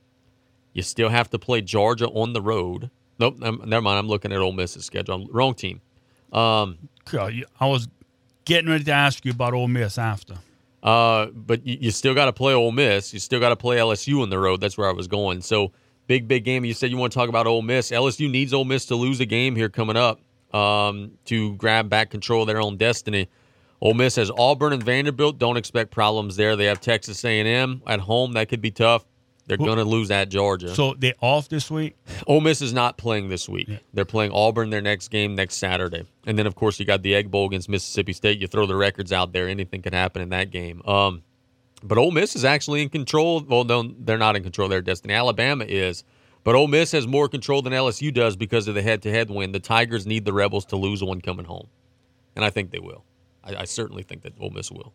S1: You still have to play Georgia on the road. Nope, I'm, never mind. I'm looking at Ole Miss's schedule. I'm, wrong team. Um,
S2: I was getting ready to ask you about Ole Miss after.
S1: Uh, but you, you still got to play Ole Miss. You still got to play LSU on the road. That's where I was going. So big, big game. You said you want to talk about Ole Miss. LSU needs Ole Miss to lose a game here coming up um, to grab back control of their own destiny. Ole Miss has Auburn and Vanderbilt. Don't expect problems there. They have Texas A&M at home. That could be tough. They're going to lose at Georgia.
S2: So
S1: they're
S2: off this week?
S1: Ole Miss is not playing this week. Yeah. They're playing Auburn their next game next Saturday. And then, of course, you got the Egg Bowl against Mississippi State. You throw the records out there. Anything can happen in that game. Um, but Ole Miss is actually in control. Well, no, they're not in control of their destiny. Alabama is. But Ole Miss has more control than LSU does because of the head to head win. The Tigers need the Rebels to lose one coming home. And I think they will. I, I certainly think that Ole Miss will.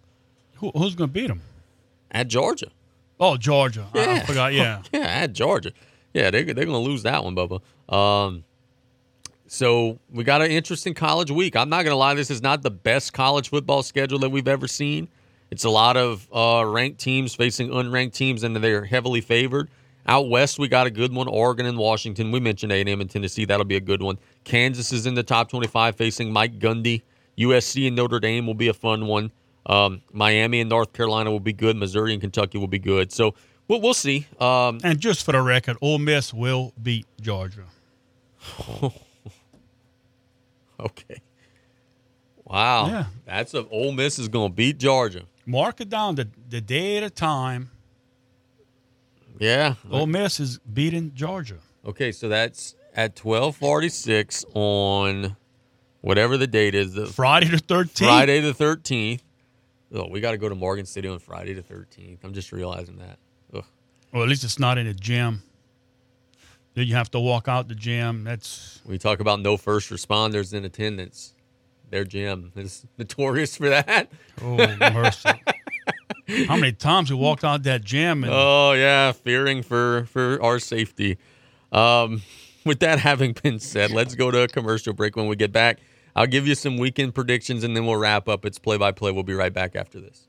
S2: Who, who's going to beat them?
S1: At Georgia.
S2: Oh, Georgia. Yeah. I forgot.
S1: Yeah. [LAUGHS] yeah, at Georgia. Yeah, they, they're going to lose that one, Bubba. Um, so we got an interesting college week. I'm not going to lie, this is not the best college football schedule that we've ever seen. It's a lot of uh, ranked teams facing unranked teams, and they're heavily favored. Out west, we got a good one: Oregon and Washington. We mentioned A&M and Tennessee. That'll be a good one. Kansas is in the top 25, facing Mike Gundy. USC and Notre Dame will be a fun one. Um, Miami and North Carolina will be good. Missouri and Kentucky will be good. So we'll, we'll see.
S2: Um, and just for the record, Ole Miss will beat Georgia.
S1: [LAUGHS] okay. Wow. Yeah. That's a Ole Miss is going to beat Georgia.
S2: Mark it down the, the day at a time.
S1: Yeah.
S2: Ole Miss is beating Georgia.
S1: Okay, so that's at 1246 on whatever the date is.
S2: The Friday the 13th.
S1: Friday the 13th. Oh, we got to go to Morgan City on Friday the 13th. I'm just realizing that. Ugh.
S2: Well, at least it's not in a gym. Then you have to walk out the gym. That's
S1: we talk about no first responders in attendance. Their gym is [LAUGHS] notorious for that. Oh mercy!
S2: How many times we walked out that gym?
S1: And- oh yeah, fearing for for our safety. Um, with that [LAUGHS] having been said, let's go to a commercial break. When we get back, I'll give you some weekend predictions and then we'll wrap up. It's play by play. We'll be right back after this.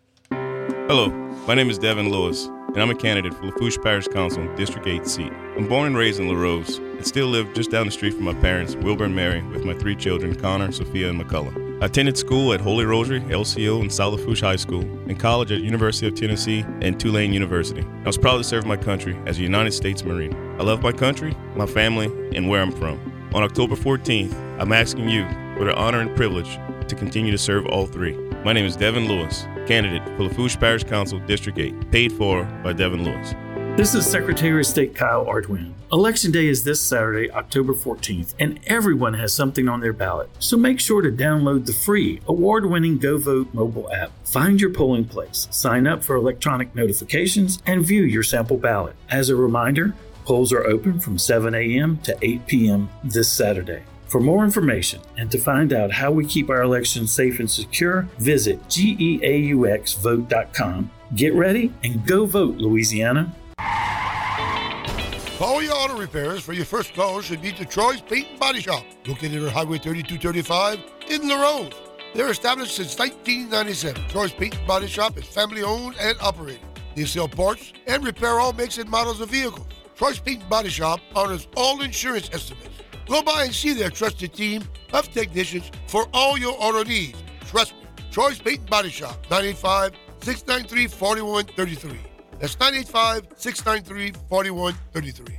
S24: Hello, my name is Devin Lewis, and I'm a candidate for Lafourche Parish Council, District 8 seat. I'm born and raised in Larose, and still live just down the street from my parents, Wilbur and Mary, with my three children, Connor, Sophia, and McCullough. I attended school at Holy Rosary, LCO, and South Lafourche High School, and college at University of Tennessee and Tulane University. I was proud to serve my country as a United States Marine. I love my country, my family, and where I'm from. On October 14th, I'm asking you with an honor and privilege to continue to serve all three. My name is Devin Lewis, candidate for Lafourche Parish Council District 8, paid for by Devin Lewis.
S25: This is Secretary of State Kyle Ardoin. Election Day is this Saturday, October 14th, and everyone has something on their ballot. So make sure to download the free, award winning GeauxVote mobile app. Find your polling place, sign up for electronic notifications, and view your sample ballot. As a reminder, polls are open from 7 a.m. to 8 p.m. this Saturday. For more information and to find out how we keep our elections safe and secure, visit geauxvote.com. Get ready and go vote, Louisiana.
S26: your Auto Repairs for your first car should be Troy's Paint and Body Shop, located at Highway 3235 in Larose. They're established since 1997. Troy's Paint and Body Shop is family owned and operated. They sell parts and repair all makes and models of vehicles. Troy's Paint and Body Shop honors all insurance estimates. Go by and see their trusted team of technicians for all your auto needs. Trust me. Troy's Paint Body Shop, 985 693 4133. That's 985 693 4133.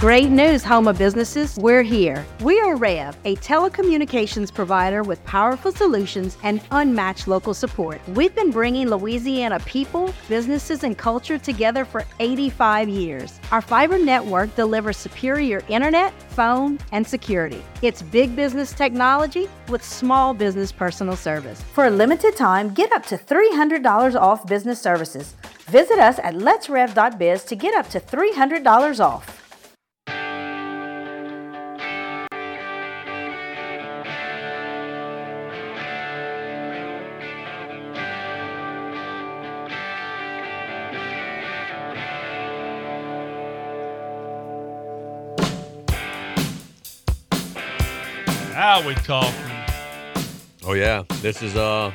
S27: Great news, Houma businesses. We're here. We are Rev, a telecommunications provider with powerful solutions and unmatched local support. We've been bringing Louisiana people, businesses, and culture together for 85 years. Our fiber network delivers superior internet, phone, and security. It's big business technology with small business personal service.
S28: For a limited time, get up to $300 off business services. Visit us at letsrev.biz to get up to $300 off.
S2: Now we talking.
S1: Oh yeah, this is uh,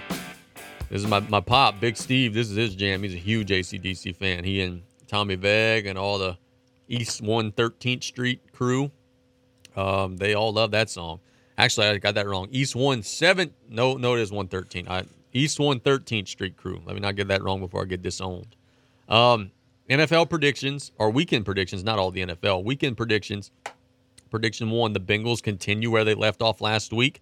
S1: this is my my pop, Big Steve. This is his jam. He's a huge ACDC fan. He and Tommy Veg and all the East One Thirteenth Street crew, um, they all love that song. Actually, I got that wrong. East One Seven. No, no, it is One Thirteen. I East One Thirteenth Street crew. Let me not get that wrong before I get disowned. Um, NFL predictions or weekend predictions. Not all the NFL weekend predictions prediction one, the Bengals continue where they left off last week.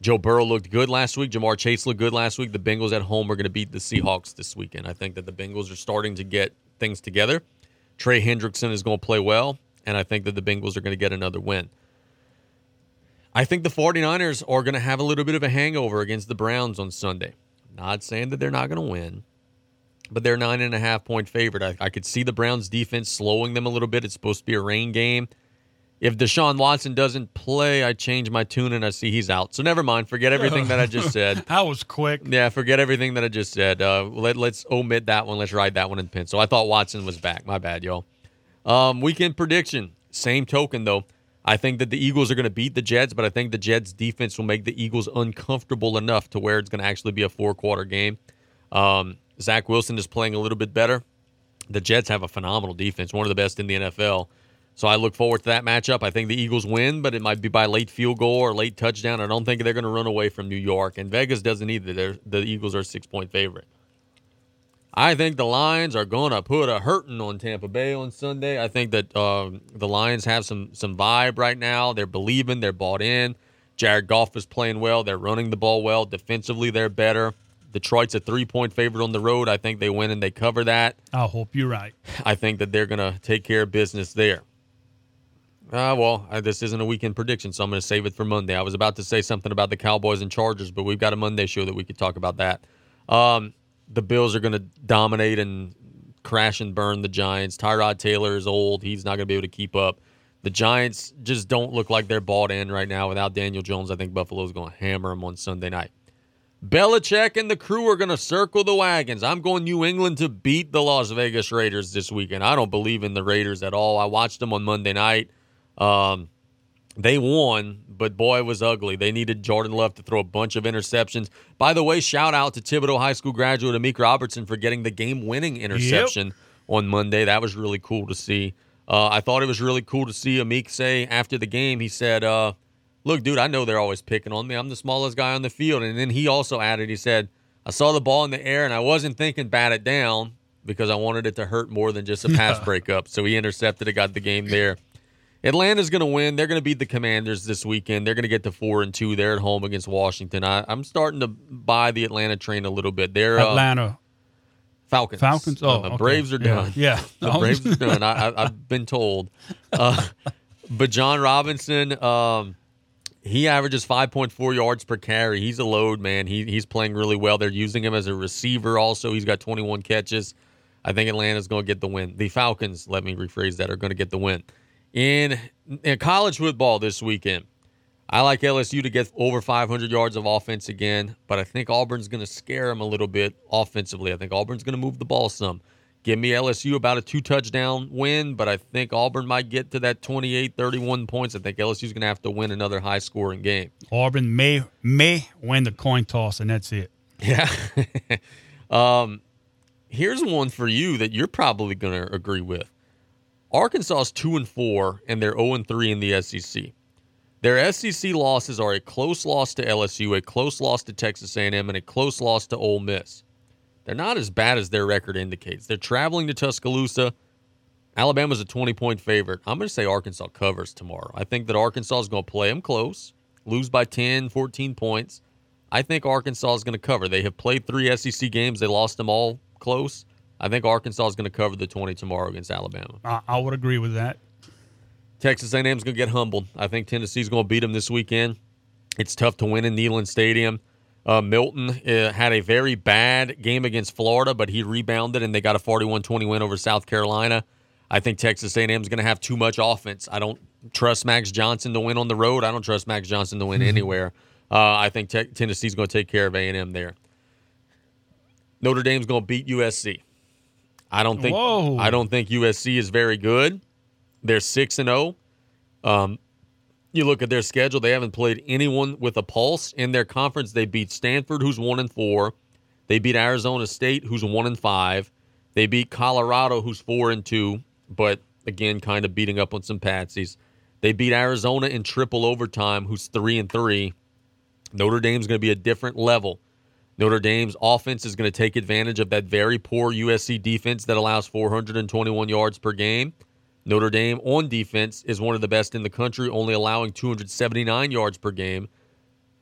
S1: Joe Burrow looked good last week. Ja'Marr Chase looked good last week. The Bengals at home are going to beat the Seahawks this weekend. I think that the Bengals are starting to get things together. Trey Hendrickson is going to play well, and I think that the Bengals are going to get another win. I think the 49ers are going to have a little bit of a hangover against the Browns on Sunday. Not saying that they're not going to win, but they're nine and a half point favorite. I, I could see the Browns defense slowing them a little bit. It's supposed to be a rain game. If Deshaun Watson doesn't play, I change my tune and I see he's out. So never mind. Forget everything that I just [LAUGHS] said.
S2: that was quick.
S1: Yeah, forget everything that I just said. Uh, let, us omit that one. Let's ride that one in pencil. I thought Watson was back. My bad, y'all. Um, weekend prediction. Same token, though. I think that the Eagles are going to beat the Jets, but I think the Jets' defense will make the Eagles uncomfortable enough to where it's going to actually be a four quarter game. Um, Zach Wilson is playing a little bit better. The Jets have a phenomenal defense, one of the best in the NFL. So I look forward to that matchup. I think the Eagles win, but it might be by late field goal or late touchdown. I don't think they're going to run away from New York, and Vegas doesn't either. They're, the Eagles are six point favorite. I think the Lions are going to put a hurting on Tampa Bay on Sunday. I think that um, the Lions have some some vibe right now. They're believing. They're bought in. Jared Goff is playing well. They're running the ball well. Defensively, they're better. Detroit's a three point favorite on the road. I think they win and they cover that.
S2: I hope you're right.
S1: I think that they're going to take care of business there. Ah, uh, well, I, this isn't a weekend prediction, so I'm going to save it for Monday. I was about to say something about the Cowboys and Chargers, but we've got a Monday show that we could talk about that. Um, the Bills are going to dominate and crash and burn the Giants. Tyrod Taylor is old; he's not going to be able to keep up. The Giants just don't look like they're bought in right now. Without Daniel Jones, I think Buffalo's going to hammer them on Sunday night. Belichick and the crew are going to circle the wagons. I'm going New England to beat the Las Vegas Raiders this weekend. I don't believe in the Raiders at all. I watched them on Monday night. Um, they won, but boy, it was ugly. They needed Jordan Love to throw a bunch of interceptions. By the way, shout out to Thibodaux High School graduate Amik Robertson for getting the game winning interception yep. on Monday. That was really cool to see. Uh, I thought it was really cool to see Amik say after the game, he said, uh, Look, dude, I know they're always picking on me. I'm the smallest guy on the field. And then he also added, He said, I saw the ball in the air and I wasn't thinking bat it down because I wanted it to hurt more than just a pass breakup. So he intercepted it, got the game there. Atlanta's going to win. They're going to beat the Commanders this weekend. They're going to get to four and two. They're at home against Washington. I, am starting to buy the Atlanta train a little bit. They're
S2: uh, Atlanta
S1: Falcons.
S2: Falcons. Oh, uh, the okay.
S1: Braves are
S2: done. Yeah, yeah. [LAUGHS] the Braves
S1: are done. I, have been told. Uh, [LAUGHS] but Bijan Robinson, um, he averages 5.4 yards per carry. He's a load man. He, he's playing really well. They're using him as a receiver. Also, he's got 21 catches. I think Atlanta's going to get the win. The Falcons, let me rephrase that, are going to get the win in, in college football this weekend. I like LSU to get over 500 yards of offense again, but I think Auburn's going to scare them a little bit offensively. I think Auburn's going to move the ball some. Give me LSU about a two touchdown win, but I think Auburn might get to that 28 31 points. I think LSU's going to have to win another high scoring game.
S2: Auburn may may win the coin toss, and that's it.
S1: Yeah. [LAUGHS] um, here's one for you that you're probably going to agree with. Arkansas is 2 and 4 and they're 0 and 3 in the SEC. Their SEC losses are a close loss to LSU, a close loss to Texas A&M, and a close loss to Ole Miss. They're not as bad as their record indicates. They're traveling to Tuscaloosa. Alabama's a 20-point favorite. I'm going to say Arkansas covers tomorrow. I think that Arkansas is going to play them close, lose by 10, 14 points. I think Arkansas is going to cover. They have played three SEC games. They lost them all close. I think Arkansas is going to cover the 20 tomorrow against Alabama.
S2: I, I would agree with that.
S1: Texas A&M is going to get humbled. I think Tennessee's going to beat them this weekend. It's tough to win in Neyland Stadium. Uh, Milton uh, had a very bad game against Florida, but he rebounded and they got a 41-20 win over South Carolina. I think Texas A&M is going to have too much offense. I don't trust Max Johnson to win on the road. I don't trust Max Johnson to win mm-hmm. anywhere. Uh, I think te- Tennessee's going to take care of A&M there. Notre Dame's going to beat USC. I don't think Whoa. I don't think USC is very good. They're six and zero. Oh. Um, you look at their schedule; they haven't played anyone with a pulse in their conference. They beat Stanford, who's one and four. They beat Arizona State, who's one and five. They beat Colorado, who's four and two, but again, kind of beating up on some patsies. They beat Arizona in triple overtime, who's three and three. Notre Dame's going to be a different level. Notre Dame's offense is going to take advantage of that very poor USC defense that allows 421 yards per game. Notre Dame on defense is one of the best in the country, only allowing 279 yards per game.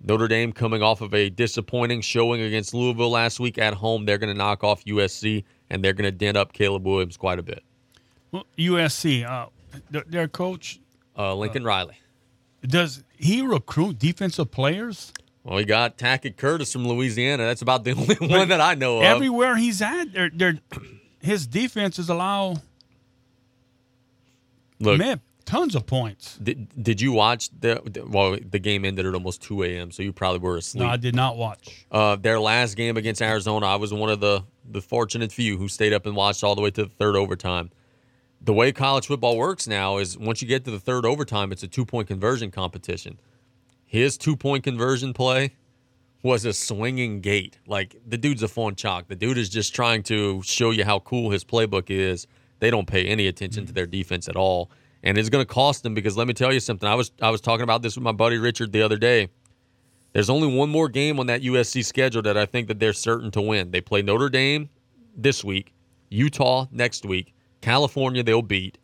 S1: Notre Dame coming off of a disappointing showing against Louisville last week at home, they're going to knock off USC and they're going to dent up Caleb Williams quite a bit.
S2: Well, USC, uh, their coach, uh,
S1: Lincoln uh, Riley,
S2: does he recruit defensive players?
S1: Well, we got Tackett Curtis from Louisiana. That's about the [LAUGHS] only one that I know
S2: of. Everywhere he's at, they're, they're, [CLEARS THROAT] his defenses allow Look, man, tons of points.
S1: Did, did you watch the, the well? The game ended at almost two a.m., so you probably were asleep. No,
S2: I did not watch.
S1: Uh, their last game against Arizona, I was one of the the fortunate few who stayed up and watched all the way to the third overtime. The way college football works now is once you get to the third overtime, it's a two point conversion competition his two point conversion play was a swinging gate. Like the dude's a fun chalk. The dude is just trying to show you how cool his playbook is. They don't pay any attention to their defense at all, and it's going to cost them because let me tell you something. I was I was talking about this with my buddy Richard the other day. There's only one more game on that USC schedule that I think that they're certain to win. They play Notre Dame this week, Utah next week, California they'll beat,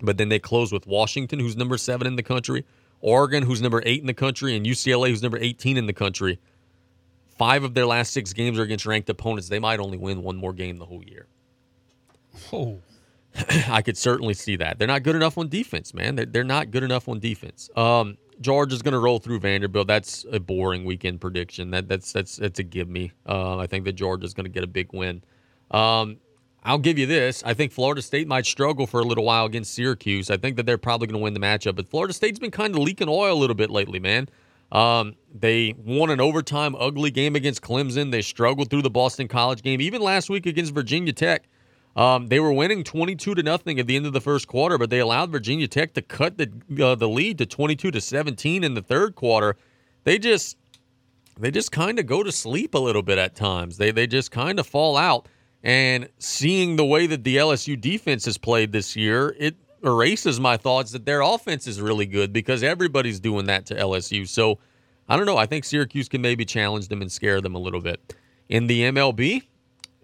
S1: but then they close with Washington, who's number seven in the country, Oregon, who's number eight in the country, and UCLA, who's number 18 in the country. Five of their last six games are against ranked opponents. They might only win one more game the whole year. Oh. [CLEARS THROAT] I could certainly see that. They're not good enough on defense, man. They're, they're not good enough on defense. Um, George is going to roll through Vanderbilt. That's a boring weekend prediction. That that's that's that's a give me. Uh, I think that George is going to get a big win. Um, I'll give you this. I think Florida State might struggle for a little while against Syracuse. I think that they're probably going to win the matchup, but Florida State's been kind of leaking oil a little bit lately, man. Um, they won an overtime ugly game against Clemson. They struggled through the Boston College game, even last week against Virginia Tech. Um, they were winning 22 to nothing at the end of the first quarter, but they allowed Virginia Tech to cut the uh, the lead to 22 to 17 in the third quarter. They just they just kind of go to sleep a little bit at times. They they just kind of fall out. And seeing the way that the LSU defense has played this year, it erases my thoughts that their offense is really good because everybody's doing that to LSU. So I don't know. I think Syracuse can maybe challenge them and scare them a little bit. In the MLB,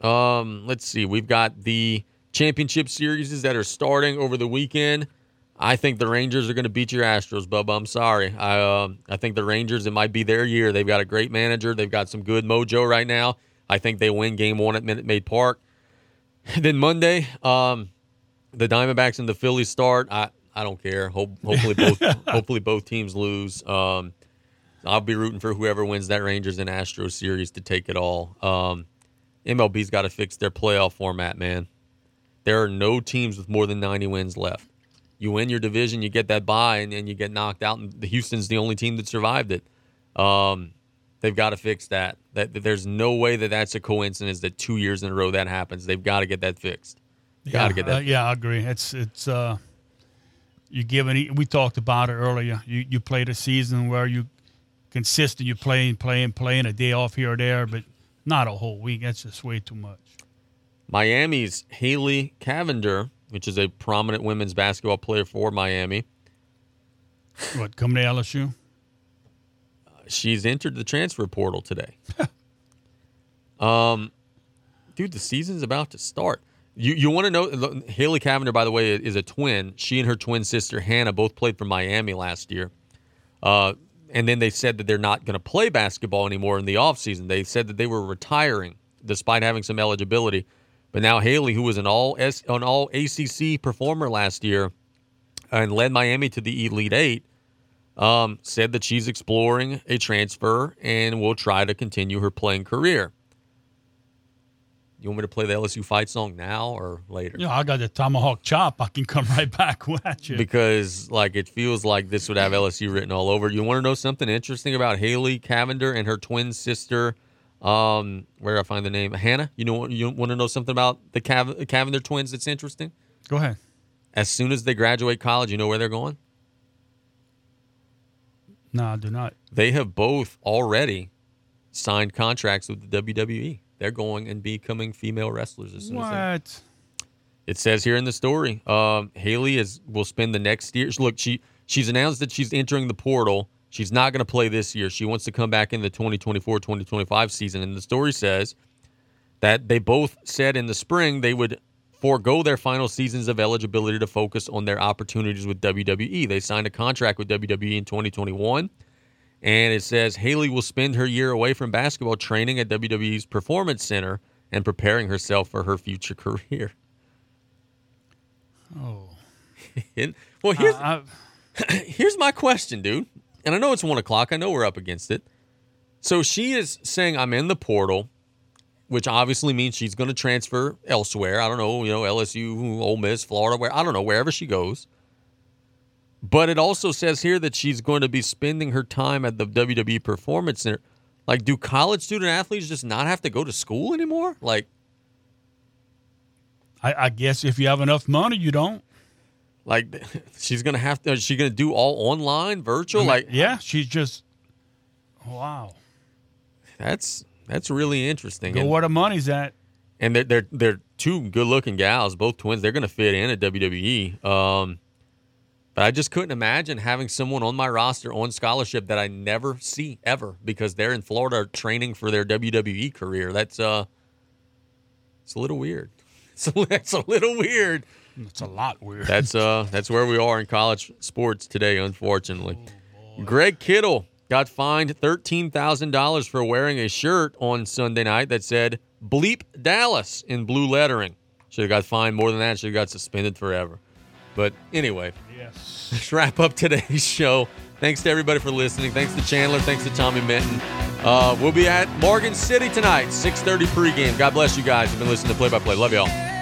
S1: um, let's see. We've got the championship series that are starting over the weekend. I think the Rangers are going to beat your Astros, Bubba. I'm sorry. I uh, I think the Rangers. It might be their year. They've got a great manager. They've got some good mojo right now. I think they win game one at Minute Maid Park. [LAUGHS] then Monday, um, the Diamondbacks and the Phillies start. I, I don't care. hopefully [LAUGHS] both hopefully both teams lose. Um, I'll be rooting for whoever wins that Rangers and Astros series to take it all. Um, MLB's got to fix their playoff format, man. There are no teams with more than 90 wins left. You win your division, you get that bye, and then you get knocked out. And Houston's the only team that survived it. Um, They've got to fix that. that. There's no way that that's a coincidence that two years in a row that happens. They've got to get that fixed.
S2: Got
S1: to yeah, get that.
S2: Uh, yeah, I agree. It's it's uh, you give any. We talked about it earlier. You you played a season where you consistent. You playing playing playing a day off here or there, but not a whole week. That's just way too much.
S1: Miami's Haley Cavinder, which is a prominent women's basketball player for Miami.
S2: What coming to LSU?
S1: she's entered the transfer portal today. [LAUGHS] um, dude, the season's about to start. You you want to know? Haley Cavinder, by the way, is a twin. She and her twin sister Hanna both played for Miami last year. Uh, and then they said that they're not going to play basketball anymore in the offseason. They said that they were retiring despite having some eligibility. But now Haley, who was an all an all ACC performer last year and led Miami to the Elite Eight, um, said that she's exploring a transfer and will try to continue her playing career. You want me to play the LSU fight song now or later?
S2: Yeah, I got the tomahawk chop. I can come right back [LAUGHS] at
S1: you. Because like it feels like this would have LSU written all over. You want to know something interesting about Haley Cavinder and her twin sister? Um, where I find the name Hanna. You know, you want to know something about the Cav- Cavinder twins? That's interesting.
S2: Go ahead.
S1: As soon as they graduate college, you know where they're going?
S2: No, I do not.
S1: They have both already signed contracts with the WWE. They're going and becoming female wrestlers as soon what?
S2: as they.
S1: It says here in the story, um, Haley is will spend the next year. Look, she she's announced that she's entering the portal. She's not going to play this year. She wants to come back in the 2024-2025 season. And the story says that they both said in the spring they would forego their final seasons of eligibility to focus on their opportunities with WWE. They signed a contract with WWE in 2021, and it says Haley will spend her year away from basketball training at WWE's Performance Center and preparing herself for her future [LAUGHS] career. Oh. [LAUGHS] and, well, here's, uh, [CLEARS THROAT] here's my question, dude. And I know it's one o'clock, I know we're up against it. So she is saying, I'm in the portal which obviously means she's going to transfer elsewhere. I don't know, you know, LSU, Ole Miss, Florida, where I don't know, wherever she goes. But it also says here that she's going to be spending her time at the WWE Performance Center. Like, do college student athletes just not have to go to school anymore? Like,
S2: I, I guess if you have enough money, you don't.
S1: Like, [LAUGHS] she's gonna have to. Is she gonna do all online, virtual? I mean, like,
S2: yeah, she's just. Wow.
S1: That's that's really interesting. Go
S2: and, where the money's at.
S1: And they're they're they're two good looking gals, both twins. They're gonna fit in at WWE. Um, but I just couldn't imagine having someone on my roster on scholarship that I never see ever because they're in Florida training for their WWE career. That's uh, it's a little weird. [LAUGHS] It's a, a little weird.
S2: It's a lot weird.
S1: That's uh, that's where we are in college sports today, unfortunately. Oh, Greg Kittle got fined $13,000 for wearing a shirt on Sunday night that said Bleep Dallas in blue lettering. Should have got fined more than that. Should have got suspended forever. But anyway, yes. let's [LAUGHS] wrap up today's show. Thanks to everybody for listening. Thanks to Chandler. Thanks to Tommy Minto. Uh, we'll be at Morgan City tonight, 6.30 pregame. God bless you guys. You've been listening to Play by Play. Love y'all.